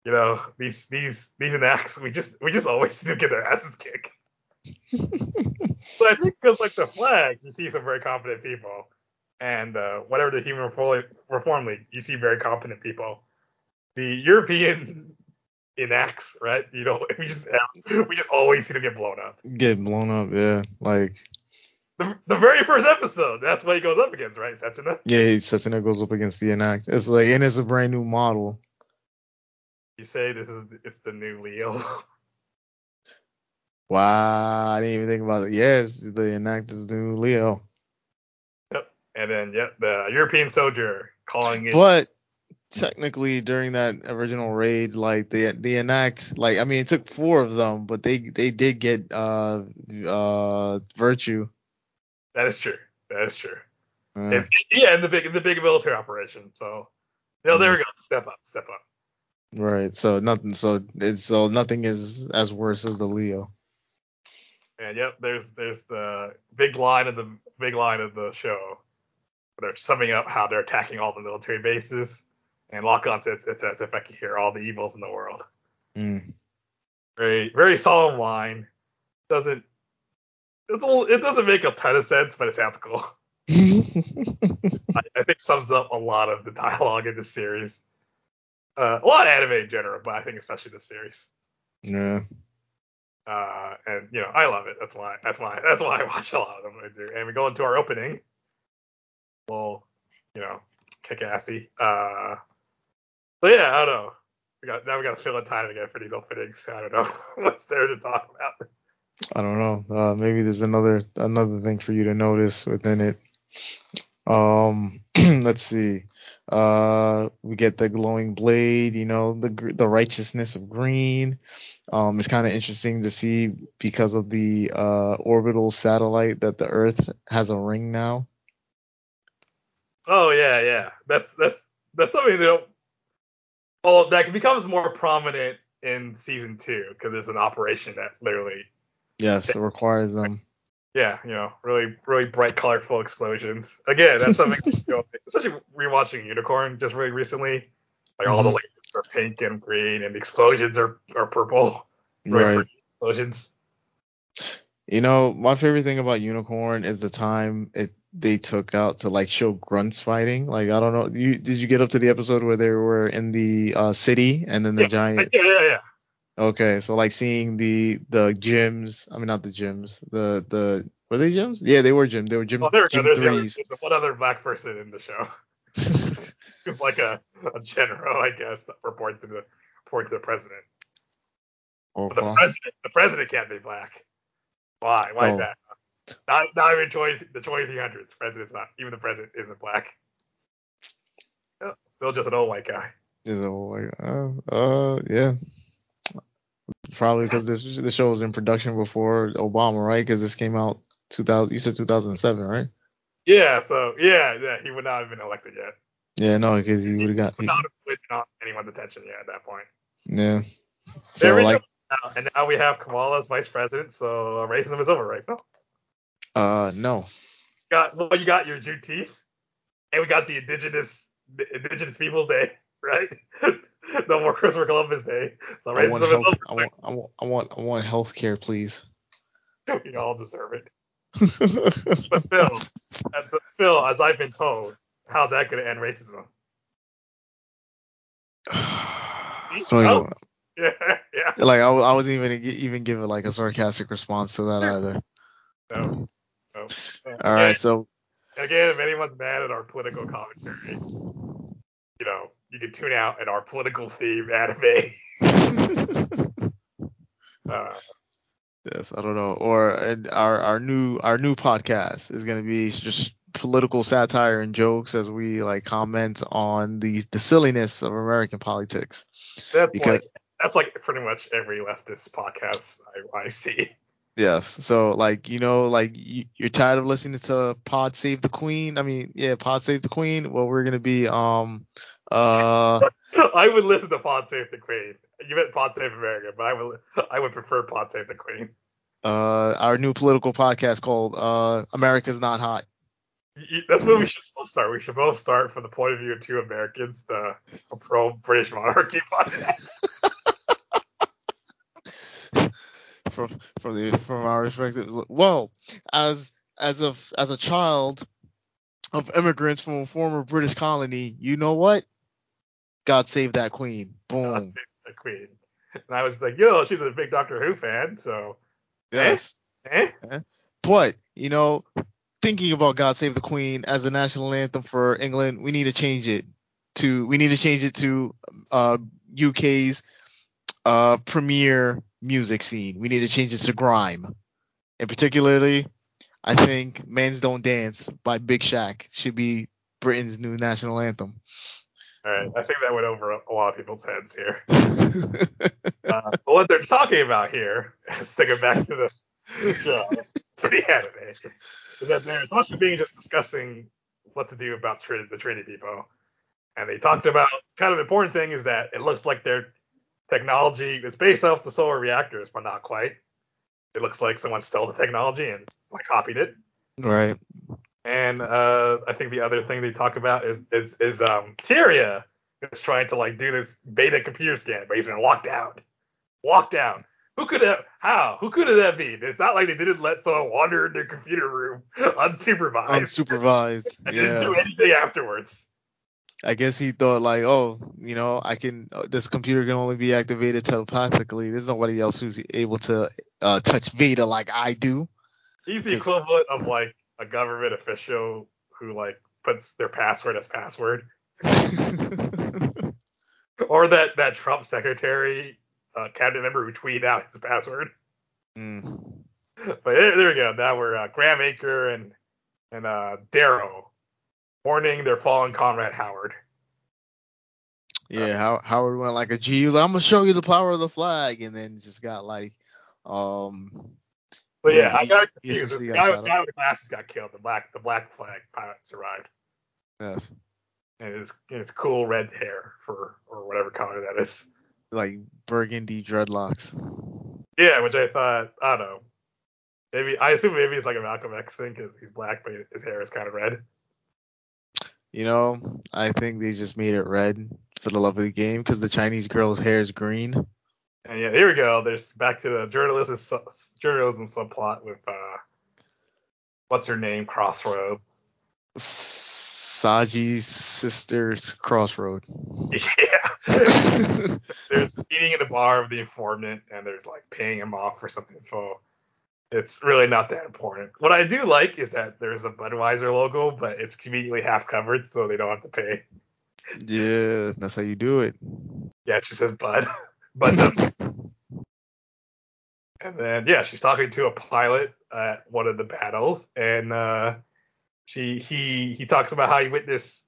S2: you know, these these these enacts, we just we just always to get their asses kicked. But I think because like the flag, you see some very confident people, and uh, whatever the Human Reform, Reform League, you see very confident people. The European enacts, right? You know, we just have, we just always see them get blown up.
S1: Get blown up, yeah. Like,
S2: The, the very first episode, that's what he goes up against, right? That's enough.
S1: yeah, Setsuna goes up against the Enact. It's like, and it's a brand new model.
S2: You say this is it's the new Leo.
S1: Wow, I didn't even think about it. Yes, the Enact is the new Leo.
S2: yep. And then yep, the European soldier calling it.
S1: But technically, during that original raid, like the the Enact, like I mean, it took four of them, but they they did get uh uh virtue.
S2: that is true. That is true.
S1: Uh,
S2: And- yeah, in the big in the big military operation. So, no, there we go. Step up, step up.
S1: right. So nothing. So it's so nothing is as worse as the Leo.
S2: And yep, there's there's the big line of the big line of the show. They're summing up how they're attacking all the military bases. And Lock-On says it's as if I could hear all the evils in the world.
S1: Mm.
S2: Very very solemn line. Doesn't it's a little, it doesn't make a ton of sense, but it sounds cool. I, I think sums up a lot of the dialogue in this series. Uh, a lot of anime in general, but I think especially this series.
S1: yeah.
S2: Uh, and you know, I love it. That's why. That's why. That's why I watch a lot of them. I do. And we go into our opening. Well, you know, kick assy. Uh, so yeah, I don't know. We got now we got to fill in time again for these openings. I don't know what's there to talk about.
S1: I don't know. Uh, maybe there's another another thing for you to notice within it. Um, let's see. Uh, we get the glowing blade. You know, the the righteousness of green. Um, it's kind of interesting to see because of the uh orbital satellite that the Earth has a ring now.
S2: Oh yeah, yeah. That's that's that's something that don't. Well, that becomes more prominent in season two because there's an operation that literally
S1: Yes, it requires them.
S2: yeah, you know, really, really bright, colorful explosions. Again, that's something, especially rewatching Unicorn just really recently. Like all the
S1: Mhm.
S2: lasers are pink and green, and the explosions are, are purple. Really
S1: Right.
S2: explosions.
S1: You know, my favorite thing about Unicorn is the time it they took out to like show grunts fighting. Like I don't know, you did you get up to the episode where they were in the uh city and then the
S2: Yeah,
S1: giant
S2: Yeah, yeah, yeah.
S1: Okay, so like seeing the the GMs, I mean not the GMs, the the were they GMs? Yeah, they were GMs. They were GM
S2: Oh, there
S1: GM
S2: There's, the other,
S1: threes.
S2: there's one other black person in the show. It's like a, a general, I guess, that reports to the report to the president. But the president, the president can't be black. Why? Why
S1: Oh.
S2: that? Not, not even 20, the 2300s. President's not. Even the president isn't black. Still just an old white guy.
S1: Is it like uh uh yeah. Probably because this the show was in production before Obama, right? Because this came out 2000. You said 2007, right?
S2: Yeah. So yeah, yeah. He would not have been elected yet.
S1: Yeah, no, because he would have got
S2: Would not have been on anyone's attention yet at that point.
S1: yeah.
S2: There
S1: So
S2: we
S1: like
S2: go. Now, and now we have Kamala as vice president. So racism is over, right, Phil?
S1: Uh no.
S2: got well, you got your Juneteenth, and we got the Indigenous the Indigenous Peoples Day, right? no more Christopher Columbus Day. So
S1: I want health, I want I want I want I want health care, please.
S2: We all deserve it. But Phil, as, Phil, as I've been told, how's that going to end racism? Oh. Yeah, yeah.
S1: like I, I wasn't even even give it like a sarcastic response to that either.
S2: No,
S1: All right, so
S2: Again, if anyone's mad at our political commentary, you know, you can tune out at our political theme anime. uh,
S1: yes, I don't know. Or and our our new our new podcast is gonna be just political satire and jokes as we like comment on the the silliness of American politics.
S2: that's
S1: Because-
S2: like that's like pretty much every leftist podcast I, I see.
S1: Yes. So like you know like you, you're tired of listening to Pod Save the Queen. I mean yeah Pod Save the Queen. Well we're gonna be um uh
S2: I would listen to Pod Save the Queen. You meant Pod Save America, but I would I would prefer Pod Save the Queen.
S1: uh our new political podcast called uh America's Not Hot.
S2: That's where we should both start. We should both start from the point of view of two Americans, the pro British monarchy podcast.
S1: from from the from our perspective. Well, as as of as a child of immigrants from a former British colony, you know what? God save that queen. Boom.
S2: The Queen. And I was like, yo, she's a big Doctor Who fan, so
S1: Yes.
S2: eh?
S1: But, you know, thinking about God Save the Queen as the national anthem for England, we need to change it to we need to change it to uh UK's uh premier music scene. We need to change it to grime. And particularly, I think Men's Don't Dance by Big Shaq should be Britain's new national anthem.
S2: All right, I think that went over a lot of people's heads here. Uh, but what they're talking about here, sticking back to the show, to the anime, is that they're supposed to be just discussing what to do about the Trinity Depot. And they talked about kind of the important thing is that it looks like their technology is based off the solar reactors, but not quite. It looks like someone stole the technology and like copied it.
S1: right.
S2: And uh, I think the other thing they talk about is is is um Tieria is trying to like do this Veda computer scan, but he's been locked out. Locked out. Who could have? How? Who could have that been? It's not like they didn't let someone wander in their computer room unsupervised
S1: Unsupervised.
S2: and didn't do anything afterwards.
S1: I guess he thought like, oh, you know, I can. uh, This computer can only be activated telepathically. There's nobody else who's able to uh, touch Veda like I do.
S2: He's the equivalent of like a government official who like puts their password as password, or that that Trump secretary, uh, cabinet member who tweeted out his password.
S1: Mm.
S2: But there, there we go. Now we're uh, Graham Aker and and uh, Daryl warning their fallen comrade Howard.
S1: Yeah, How, Howard went like a G. He was like, I'm gonna show you the power of the flag, and then just got like, um,
S2: But yeah,
S1: Yeah,
S2: I got
S1: he- he
S2: confused.
S1: Got
S2: guy, guy with glasses got killed. The black the black flag pilot survived,
S1: yes,
S2: and his his cool red hair for or whatever color that is.
S1: like burgundy dreadlocks.
S2: Yeah, which I thought I don't know. Maybe I assume maybe it's like a Malcolm X thing because he's black, but his hair is kind of red.
S1: You know, I think they just made it red for the love of the game because the Chinese girl's hair is green.
S2: And yeah, here we go. There's back to the journalism journalism subplot with uh, what's her name, Crossroad.
S1: Saji's sister's crossroad.
S2: Yeah. there's meeting in the bar with the informant, and they're like paying him off for some info. It's really not that important. What I do like is that there's a Budweiser logo, but it's conveniently half covered, so they don't have to pay.
S1: yeah, that's how you do it.
S2: Yeah, it just says Bud. Bud. and then yeah, she's talking to a pilot at one of the battles, and uh, she he he talks about how he witnessed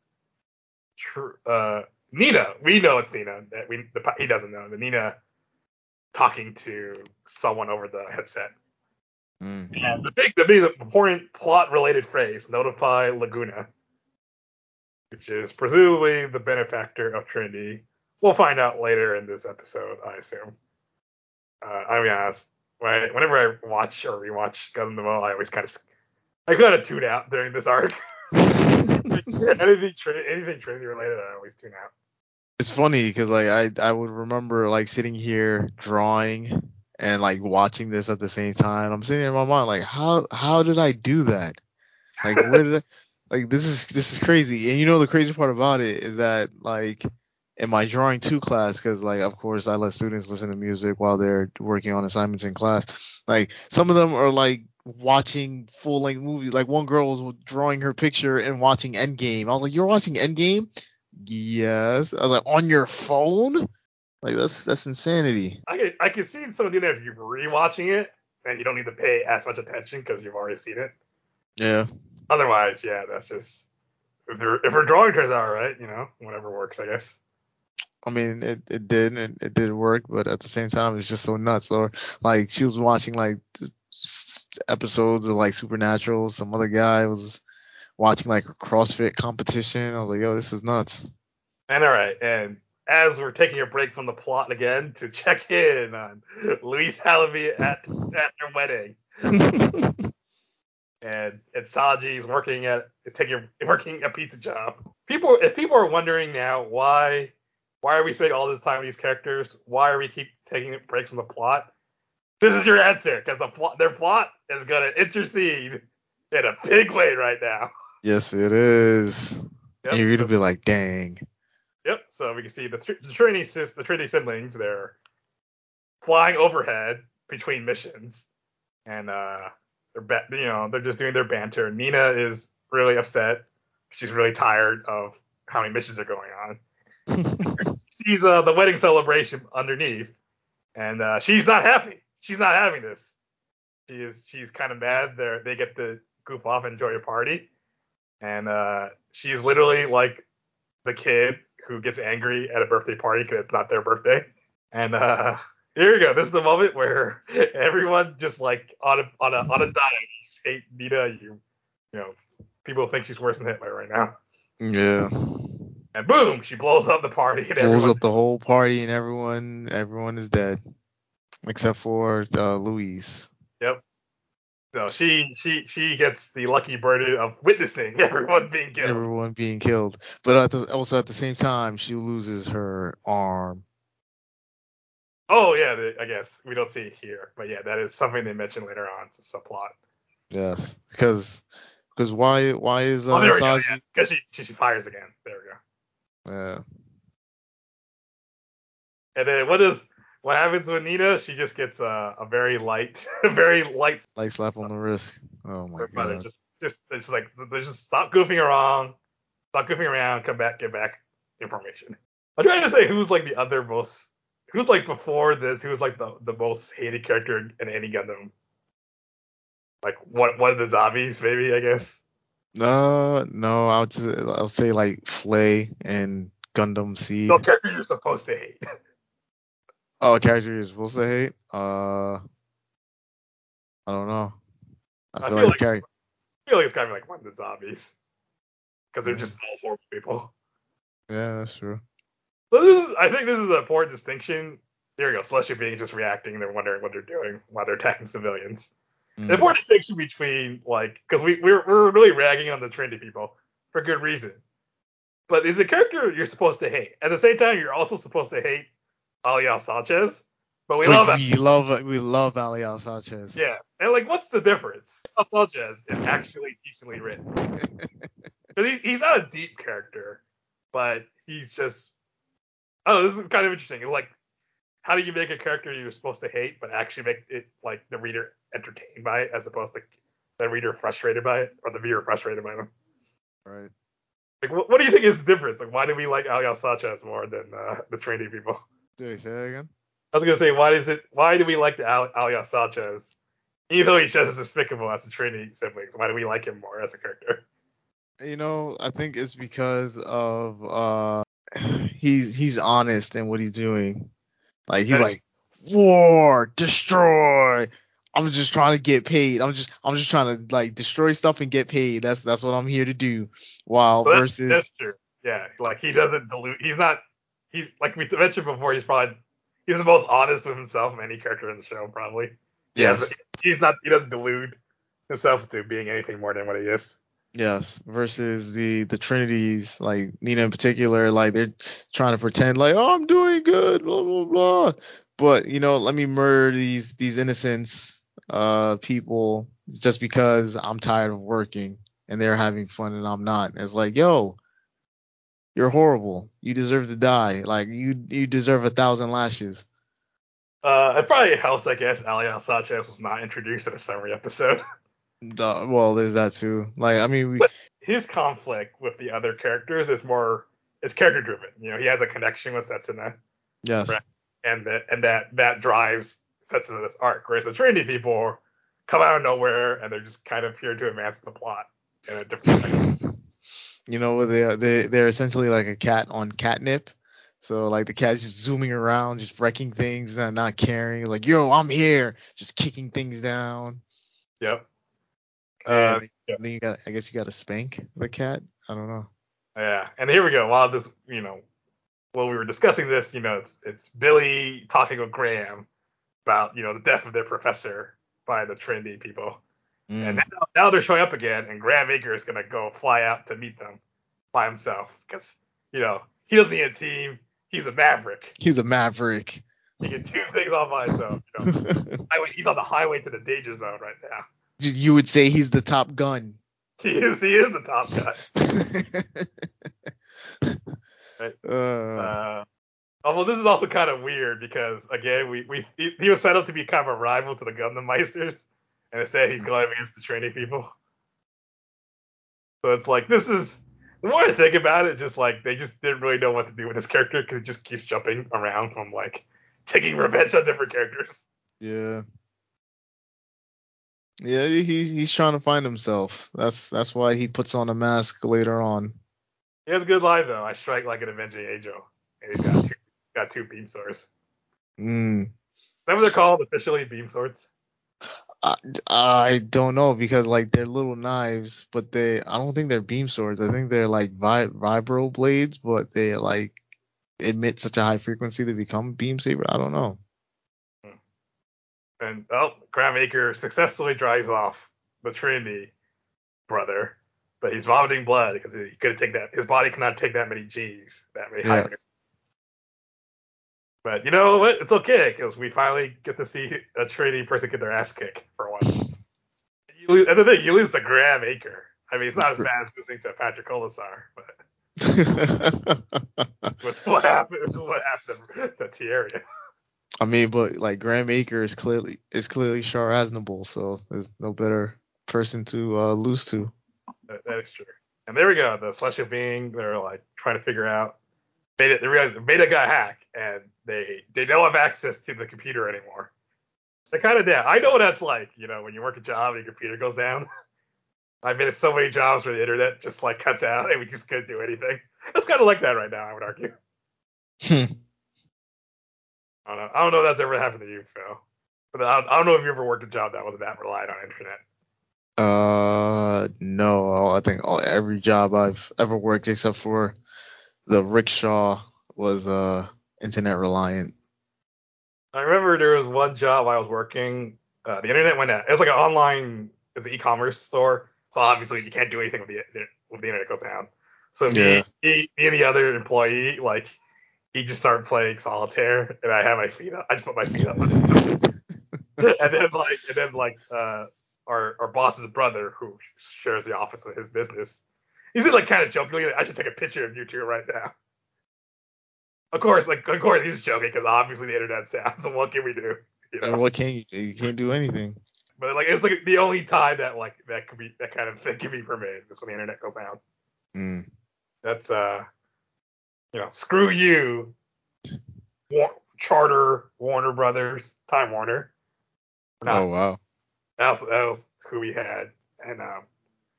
S2: tr- uh, Nena. We know it's Nena. That we the, he doesn't know. The Nena talking to someone over the headset.
S1: Mm.
S2: And the big, the big important plot-related phrase, notify Laguna, which is presumably the benefactor of Trinity. We'll find out later in this episode, I assume. Uh, I'll be honest, when I- whenever I watch or rewatch Gundam, the Mo, I always kind of, I kind of tune out during this arc. anything, Trinity, anything Trinity related, I always tune out.
S1: It's funny because like I I would remember like sitting here drawing and like watching this at the same time. I'm sitting in my mind like how how did I do that? Like where did I, like this is this is crazy. And you know the crazy part about it is that like in my drawing two class because like of course I let students listen to music while they're working on assignments in class. Like some of them are like watching full length movies. Like one girl was drawing her picture and watching Endgame. I was like, you're watching Endgame? yes. I was like, on your phone? Like that's that's insanity.
S2: I can I can see someone doing that if you're rewatching it and you don't need to pay as much attention because you've already seen it.
S1: Yeah.
S2: Otherwise, yeah, that's just if they're if her drawing turns out right, you know, whatever works, I guess.
S1: I mean, it it did it, it did work, but at the same time, it's just so nuts. Or like she was watching like episodes of like Supernatural. Some other guy was watching like a CrossFit competition. I was like, yo, this is nuts.
S2: And all right, and as we're taking a break from the plot again to check in on Louise Halevy at at their wedding. and and Saji's working at taking working a pizza job. People, if people are wondering now why why are we spending all this time with these characters? Why are we keep taking breaks from the plot? This is your answer, because the plot, their plot is gonna intercede in a big way right now.
S1: Yes, it is. Yep, and you're gonna be like, dang.
S2: Yep. So we can see the, the Trinity the Trinity siblings. They're flying overhead between missions, and uh, they're ba- you know they're just doing their banter. Nena is really upset. She's really tired of how many missions are going on. Sees uh, the wedding celebration underneath, and uh, she's not happy. She's not having this. She is she's kind of mad. They they get to goof off and enjoy a party, and uh, she's literally like the kid who gets angry at a birthday party because it's not their birthday. And uh, here we go. This is the moment where everyone just like on a on a on a diet hate Nena. You you know people think she's worse than Hitler right now.
S1: Yeah.
S2: And boom, she blows up the party.
S1: And blows everyone... up the whole party, and everyone everyone is dead except for uh, Louise.
S2: Yep. So she she she gets the lucky burden of witnessing everyone being killed.
S1: Everyone being killed, but at the, also at the same time, she loses her arm.
S2: Oh yeah, I guess we don't see it here, but yeah, that is something they mention later on. It's a subplot.
S1: Yes, because because why why is uh, oh,
S2: there we go. Because yeah. she, she she fires again. There we
S1: go. Yeah.
S2: And then what is what happens with Nena? She just gets a, a very light, very light,
S1: light slap on the wrist. Oh my god!
S2: Just, just it's like they just stop goofing around, stop goofing around, come back, get back information. I'm trying to say who's like the other most who's like before this, who's like the, the most hated character in any Gundam? Like what one of the zombies, maybe I guess.
S1: No, no, I would just, I'll say like Flay and Gundam Seed.
S2: No character you're supposed to hate.
S1: oh, character you're supposed to hate? Uh, I don't know.
S2: I feel, I feel like, like character... I feel like it's gotta be like one of the zombies because they're just all horrible people.
S1: Yeah, that's true.
S2: So this is, I think this is an important distinction. There you go. Celestial beings just reacting. They're wondering what they're doing while they're attacking civilians. Mm. The important distinction between like, because we we're, we're really ragging on the Trinity people for good reason. But is a character you're supposed to hate. At the same time, you're also supposed to hate Aliel Sanchez. But we, we love
S1: we love we love Aliel Sanchez.
S2: Yes. And like, what's the difference? Aliel Sanchez is actually decently written. Because he, he's not a deep character, but he's just oh, this is kind of interesting. Like, how do you make a character you're supposed to hate, but actually make it like the reader entertained by it, as opposed to the reader frustrated by it, or the viewer frustrated by them?
S1: Right.
S2: Like, what, what do you think is the difference? Like, why do we like Aliel Sanchez more than uh, the Trinity people?
S1: Do you say that again?
S2: I was gonna say, why is it? Why do we like the Al- Sanchez, even though he's just as despicable as the Trinity siblings? Why do we like him more as a character?
S1: You know, I think it's because of uh he's he's honest in what he's doing. Like he's like war, destroy. I'm just trying to get paid. I'm just I'm just trying to like destroy stuff and get paid. That's that's what I'm here to do. While versus
S2: that's true. Yeah, like he doesn't dilute. He's not. He's like we mentioned before. He's probably he's the most honest with himself of any character in the show. Probably.
S1: Yes.
S2: He he's not. He doesn't delude himself to being anything more than what he is.
S1: Yes, versus the the Trinities, like Nena in particular, like they're trying to pretend like, oh, I'm doing good, blah blah blah. But you know, let me murder these these innocents, uh, people just because I'm tired of working and they're having fun and I'm not. It's like, yo, you're horrible. You deserve to die. Like you you deserve a thousand lashes.
S2: Uh, it probably helps, I guess. Aliel Sanchez was not introduced in a summary episode.
S1: well, there's that too. Like, I mean, we,
S2: his conflict with the other characters is more is character driven. You know, he has a connection with Setsuna,
S1: Yes.
S2: Right. and that and that that drives Setsuna this arc. Whereas the Trinity people come out of nowhere and they're just kind of here to advance the plot in a different.
S1: You know, they they they're essentially like a cat on catnip. So like the cat's just zooming around, just wrecking things and not caring. Like, yo, I'm here, just kicking things down.
S2: Yep.
S1: And
S2: Uh,
S1: then-
S2: yeah.
S1: then you got, I guess you got to spank the cat. I don't know.
S2: Yeah, and here we go. While this, you know, while we were discussing this, you know, it's it's Billy talking with Graham about you know the death of their professor by the Trinity people,
S1: Mm.
S2: and now, now they're showing up again, and Graham Aker is gonna go fly out to meet them by himself because you know he doesn't need a team. He's a maverick.
S1: He's a maverick.
S2: He can do things all by himself. You know, highway, he's on the highway to the danger zone right now.
S1: you would say he's the top gun.
S2: He is he is the top gun. Right.
S1: uh,
S2: Uh, although this is also kind of weird because again, we, we he, he was set up to be kind of a rival to the Gundam Meisters, and instead he's going against the Trinity people. So it's like this is the more I think about it, just like they just didn't really know what to do with this character because he just keeps jumping around from like taking revenge on different characters.
S1: yeah. Yeah, he's he's trying to find himself. That's that's why he puts on a mask later on.
S2: He has a good line though. I strike like an avenging angel, and he's got two got two beam swords. Is
S1: Mm.
S2: that what they're called officially? Beam swords.
S1: I, I don't know because like they're little knives, but they I don't think they're beam swords. I think they're like vi- vibro blades, but they like emit such a high frequency to become beam saber. I don't know.
S2: And oh, Graham Aker successfully drives off the Trinity brother, but he's vomiting blood because he couldn't take that. His body cannot take that many G's, that many high.
S1: Yes.
S2: But you know what? It's okay because we finally get to see a Trinity person get their ass kicked for once. You lose, and the thing, you lose to Graham Aker. I mean, it's not as bad as losing to Patrick Colasour, but what happened. What happened to Thierry.
S1: I mean, but like Graham Aker is clearly is clearly Char Aznable, so there's no better person to uh, lose to.
S2: That, that is true. And there we go. The celestial being, they're like trying to figure out. They realize Veda got hacked, and they they don't have access to the computer anymore. They're kind of down. I know what that's like. You know, when you work a job and your computer goes down. I've been at so many jobs where the internet just like cuts out and we just couldn't do anything. It's kind of like that right now. I would argue. I don't know. I don't know if that's ever happened to you, Phil. But I don't, I don't know if you ever worked a job that was that reliant on internet.
S1: uh, no, I think all, every job I've ever worked except for the rickshaw was uh internet reliant.
S2: I remember there was one job I was working. Uh, the internet went out. It was like an online, it's an e-commerce store. So obviously you can't do anything with the when the internet goes down. So me,
S1: Yeah.
S2: me, me and the other employee, like, he just started playing solitaire, and I had my feet up. I just put my feet up and then like, and then like, uh, our our boss's brother, who shares the office with his business, he's like kind of jokingly, I should take a picture of you two right now. Of course, like, of course he's joking because obviously the internet's down. So what can we do? You know?
S1: And what can you do? You can't do anything.
S2: But like it's like the only time that like that could be that kind of thing can be permitted is when the internet goes down.
S1: Mm.
S2: That's uh you know, screw you. War- Charter, Warner Brothers, Time Warner. No,
S1: Oh wow.
S2: that was that was who we had. And um,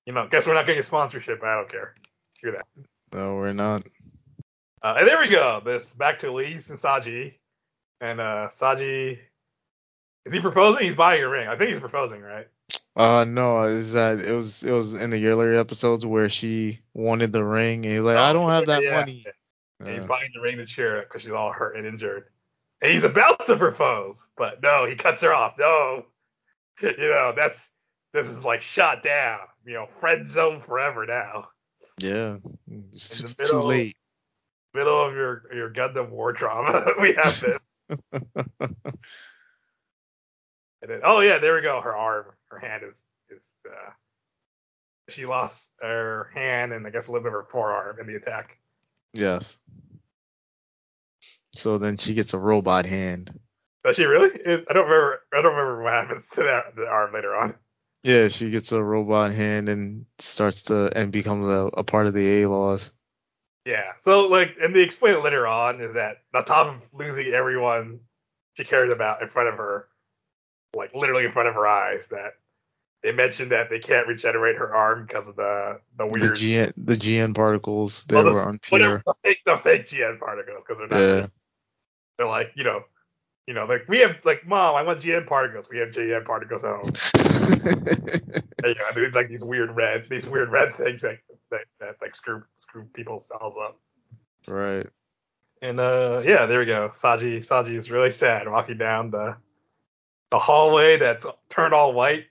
S2: you know, guess we're not getting a sponsorship, I don't care. Screw that.
S1: No, we're not.
S2: Uh, and there we go. This back to Louise and Saji. And uh Saji is he proposing? He's buying a ring. I think he's proposing, right?
S1: Uh no, is that it was it was in the earlier episodes where she wanted the ring and he was like, I don't have that
S2: Yeah.
S1: money.
S2: And he's buying the ring to cheer because she's all hurt and injured. And he's about to propose, but no, he cuts her off. No, you know that's this is like shot down. You know, friend zone forever now.
S1: yeah, it's too,
S2: the
S1: too late.
S2: Middle of your your Gundam war drama, we have this. And then, oh yeah, there we go. Her arm, her hand is is. uh She lost her hand and I guess a little bit of her forearm in the attack.
S1: yes. So then she gets a robot hand.
S2: Does she really? I don't remember. I don't remember what happens to that the arm later on.
S1: Yeah, she gets a robot hand and starts to and becomes a, a part of the A-Laws.
S2: Yeah. So like, and they explain it later on is that on top of losing everyone she cares about in front of her, like literally in front of her eyes, that they mentioned that they can't regenerate her arm because of the the weird The
S1: GN, the GN particles, they
S2: well, the-
S1: were
S2: whatever,
S1: unpure.
S2: the fake the fake GN particles because they're not.
S1: Yeah.
S2: They're like you know, you know like we have like mom I want GN particles we have GN particles at home. You know, there's like these weird red these weird red things that that, that like screw screw people's cells up.
S1: right.
S2: And uh yeah, there we go. Saji Saji is really sad walking down the the hallway that's turned all white.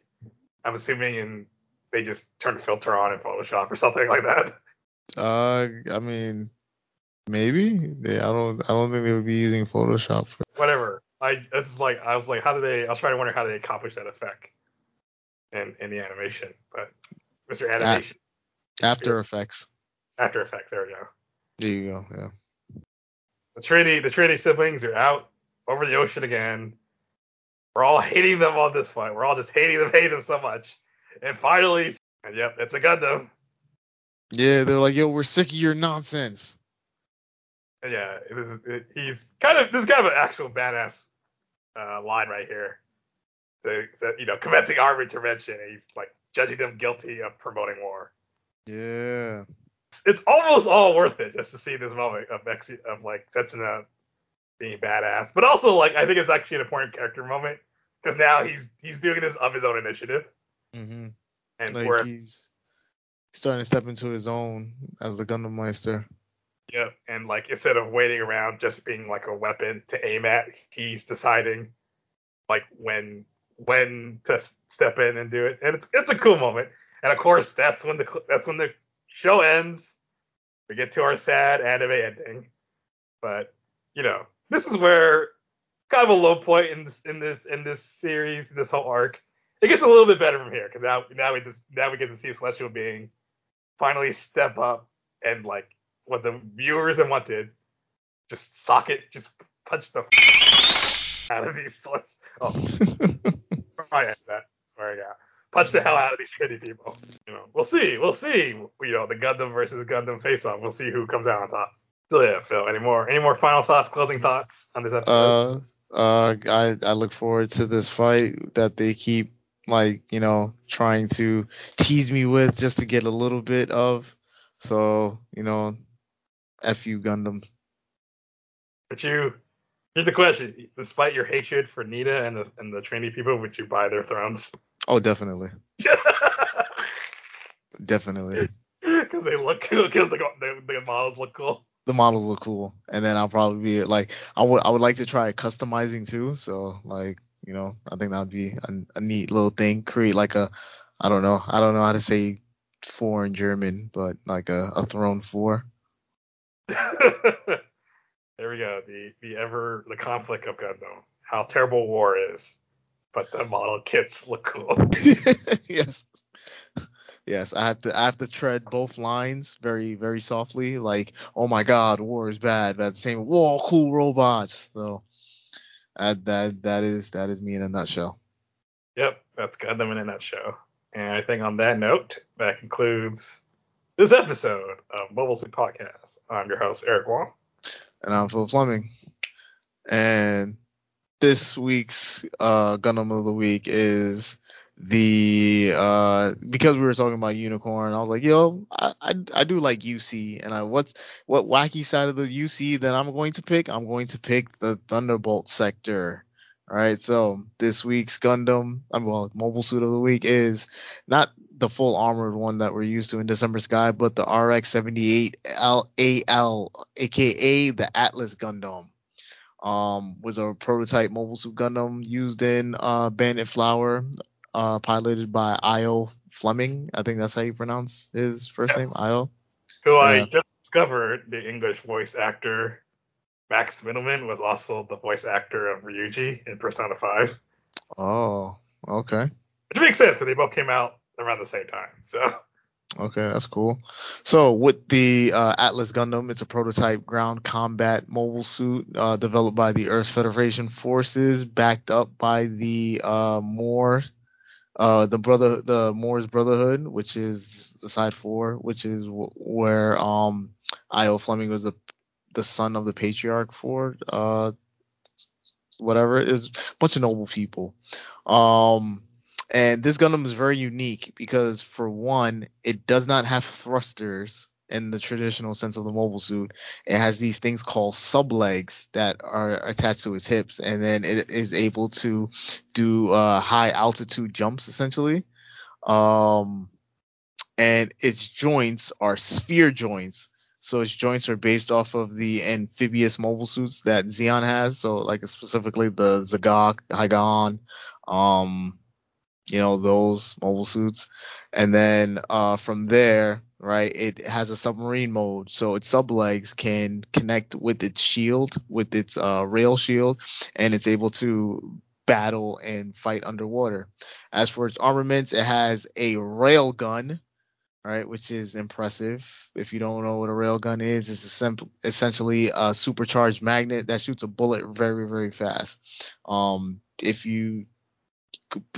S2: I'm assuming and they just turned a filter on in Photoshop or something like that.
S1: Uh, I mean, maybe. They, I don't. I don't think they would be using Photoshop. For,
S2: Whatever. I this is like I was like how did they I was trying to wonder how they accomplish that effect in in the animation. But Mr. Animation
S1: After Effects.
S2: After Effects, there we go.
S1: There you go. Yeah.
S2: The Trinity the Trinity siblings are out over the ocean again. We're all hating them on this fight. We're all just hating them, hating them so much. And finally, and yep, it's a Gundam.
S1: Yeah, they're like, yo, we're sick of your nonsense.
S2: And yeah, it is, it, he's kind of this is kind of an actual badass uh, line right here. The, the, you know, commencing armed intervention. and He's like judging them guilty of promoting war.
S1: Yeah.
S2: It's almost all worth it just to see this moment of Ex- of like Setsuna being badass, but also like I think it's actually an important character moment because now he's he's doing this of his own initiative,
S1: hmm
S2: and
S1: Like
S2: whereas
S1: he's starting to step into his own as the Gundam Meister.
S2: Yep. And like instead of waiting around just being like a weapon to aim at, he's deciding like when when to step in and do it. And it's it's a cool moment. And of course, that's when the that's when the show ends. We get to our sad anime ending. But you know, this is where kind of a low point in this in this in this series, this whole arc. It gets a little bit better from here because now now we just now we get to see a celestial being finally step up and like what the viewers have wanted, just sock it, just punch the out of these. Let's, oh, probably end that. Sorry, yeah. Punch the hell out of these shitty people. You know, we'll see. We'll see. You know, the Gundam versus Gundam face off. We'll see who comes out on top. So yeah, Phil. Any more? Any more final thoughts? Closing thoughts on this episode?
S1: Uh, uh, I I look forward to this fight that they keep like you know trying to tease me with just to get a little bit of. So you know, f you Gundam.
S2: But you, here's the question: Despite your hatred for Nena and the and the Trinity people, would you buy their thrones?
S1: Oh, definitely, definitely.
S2: Because they look cool. Because the, the the models look cool.
S1: The models look cool, and then I'll probably be like, I would I would like to try customizing too. So like you know, I think that would be a, a neat little thing. Create like a, I don't know, I don't know how to say four in German, but like a, a throne four.
S2: there we go. The the ever the conflict of Gundam. How terrible war is, but the model kits look cool.
S1: yes. Yes, I have to I have to tread both lines very very softly. Like, oh my God, war is bad. But at the same, whoa, cool robots. So, uh, that that is that is me in a nutshell.
S2: Yep, that's Gundam in a nutshell. And I think on that note, that concludes this episode of Mobile Suit Podcast. I'm your host Eric Wong.
S1: And I'm Phil Fleming. And this week's uh Gundam of the week is the uh because we were talking about unicorn, I was like, yo, I, I I do like UC, and I what's what wacky side of the UC that I'm going to pick? I'm going to pick the Thunderbolt sector. All right, so this week's Gundam, um, well, mobile suit of the week is not the full armored one that we're used to in December Sky, but the RX-78 LAL, aka the Atlas Gundam um, was a prototype mobile suit Gundam used in uh, Bandit Flower, uh, piloted by Io Fleming. I think that's how you pronounce his first
S2: Yes.
S1: name, Io.
S2: Who I just discovered the English voice actor Max Mittelman was also the voice actor of Ryuji in Persona 5.
S1: Oh, okay.
S2: Which makes sense because they both came out around the same time. So
S1: Okay, that's cool. So with the uh, Atlas Gundam, it's a prototype ground combat mobile suit uh, developed by the Earth Federation forces, backed up by the uh, Moore, uh, the brother, the Moore's Brotherhood, which is the side four, which is w- where um Io Fleming was the the son of the patriarch for uh whatever. Was a bunch of noble people. Um and this Gundam is very unique because for one, it does not have thrusters in the traditional sense of the mobile suit. It has these things called sub legs that are attached to its hips, and then it is able to do uh, high altitude jumps essentially. Um, and its joints are sphere joints. So its joints are based off of the amphibious mobile suits that Zeon has. So like specifically the Z'Gok, Hy-Gogg, um, you know, those mobile suits. And then uh, from there, right, it has a submarine mode. So its sub legs can connect with its shield, with its uh, rail shield, and it's able to battle and fight underwater. As for its armaments, it has a rail gun, right, which is impressive. If you don't know what a railgun is, it's simple, essentially a supercharged magnet that shoots a bullet very, very fast. Um, if you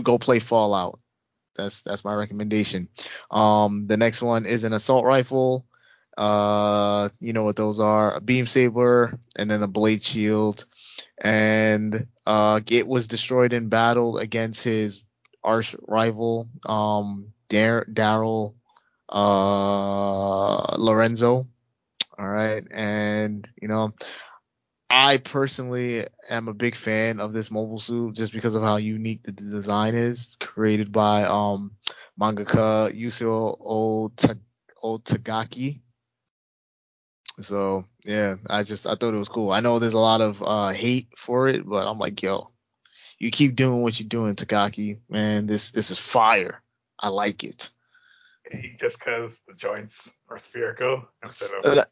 S1: go play Fallout, that's that's my recommendation. Um, the next one is an assault rifle. Uh, you know what those are? A beam saber and then a blade shield. And uh, it was destroyed in battle against his arch rival, um, Daryl uh, Lorenzo. All right, and you know, I personally am a big fan of this mobile suit just because of how unique the design is, created by um mangaka Yasuo Ohtagaki. So yeah, I just I thought it was cool. I know there's a lot of uh hate for it, but I'm like, yo, you keep doing what you're doing, Takaki. Man, this this is fire. I like it.
S2: Just because the joints are spherical instead of uh,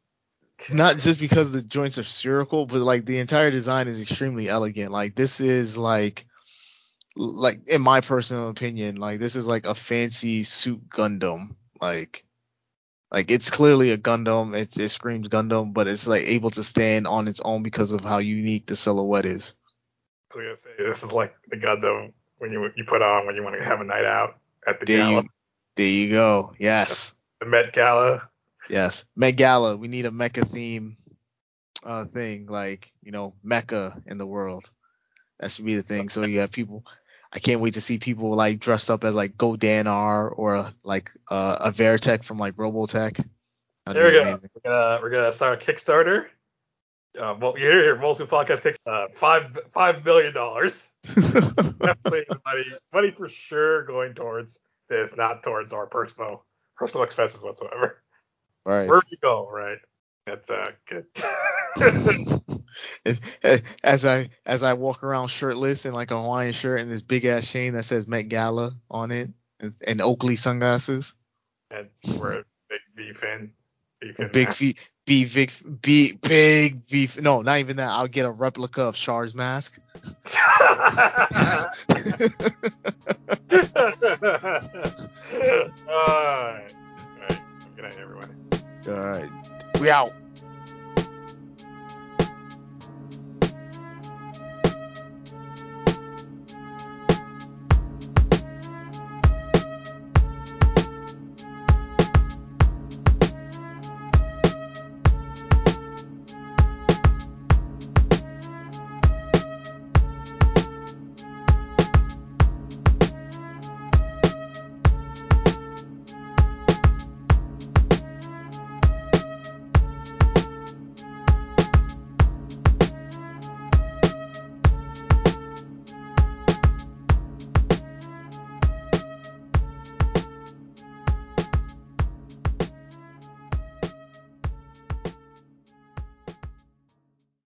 S1: not just because the joints are spherical, but like the entire design is extremely elegant. Like this is like like in my personal opinion, like this is like a fancy suit Gundam. Like like it's clearly a Gundam. It, it screams Gundam, but it's like able to stand on its own because of how unique the silhouette is.
S2: I was gonna say this is like the Gundam when you you put on when you want to have a night out at the
S1: there
S2: gala.
S1: You, there you go. Yes.
S2: The Met Gala
S1: Yes, Met Gala. We need a mecha theme uh thing, like you know, Mecca in the world. That should be the thing. So you have people. I can't wait to see people like dressed up as like Godinar or like uh, a Veritech from like Robotech.
S2: That'd there we go. Amazing. We're gonna we're gonna start a Kickstarter. Uh, well, you're here, Suit Podcast kicks uh, five five billion dollars. Definitely money money for sure going towards this, not towards our personal personal expenses whatsoever.
S1: Right.
S2: Where you go, right? That's uh good.
S1: as I as I walk around shirtless in like a Hawaiian shirt and this big ass chain that says Met Gala on it and, Oakley sunglasses.
S2: And we're a big V fan.
S1: Big V B big B big V no not even that I'll get a replica of Char's mask. All
S2: right. All right. Good night everyone.
S1: All right. We out.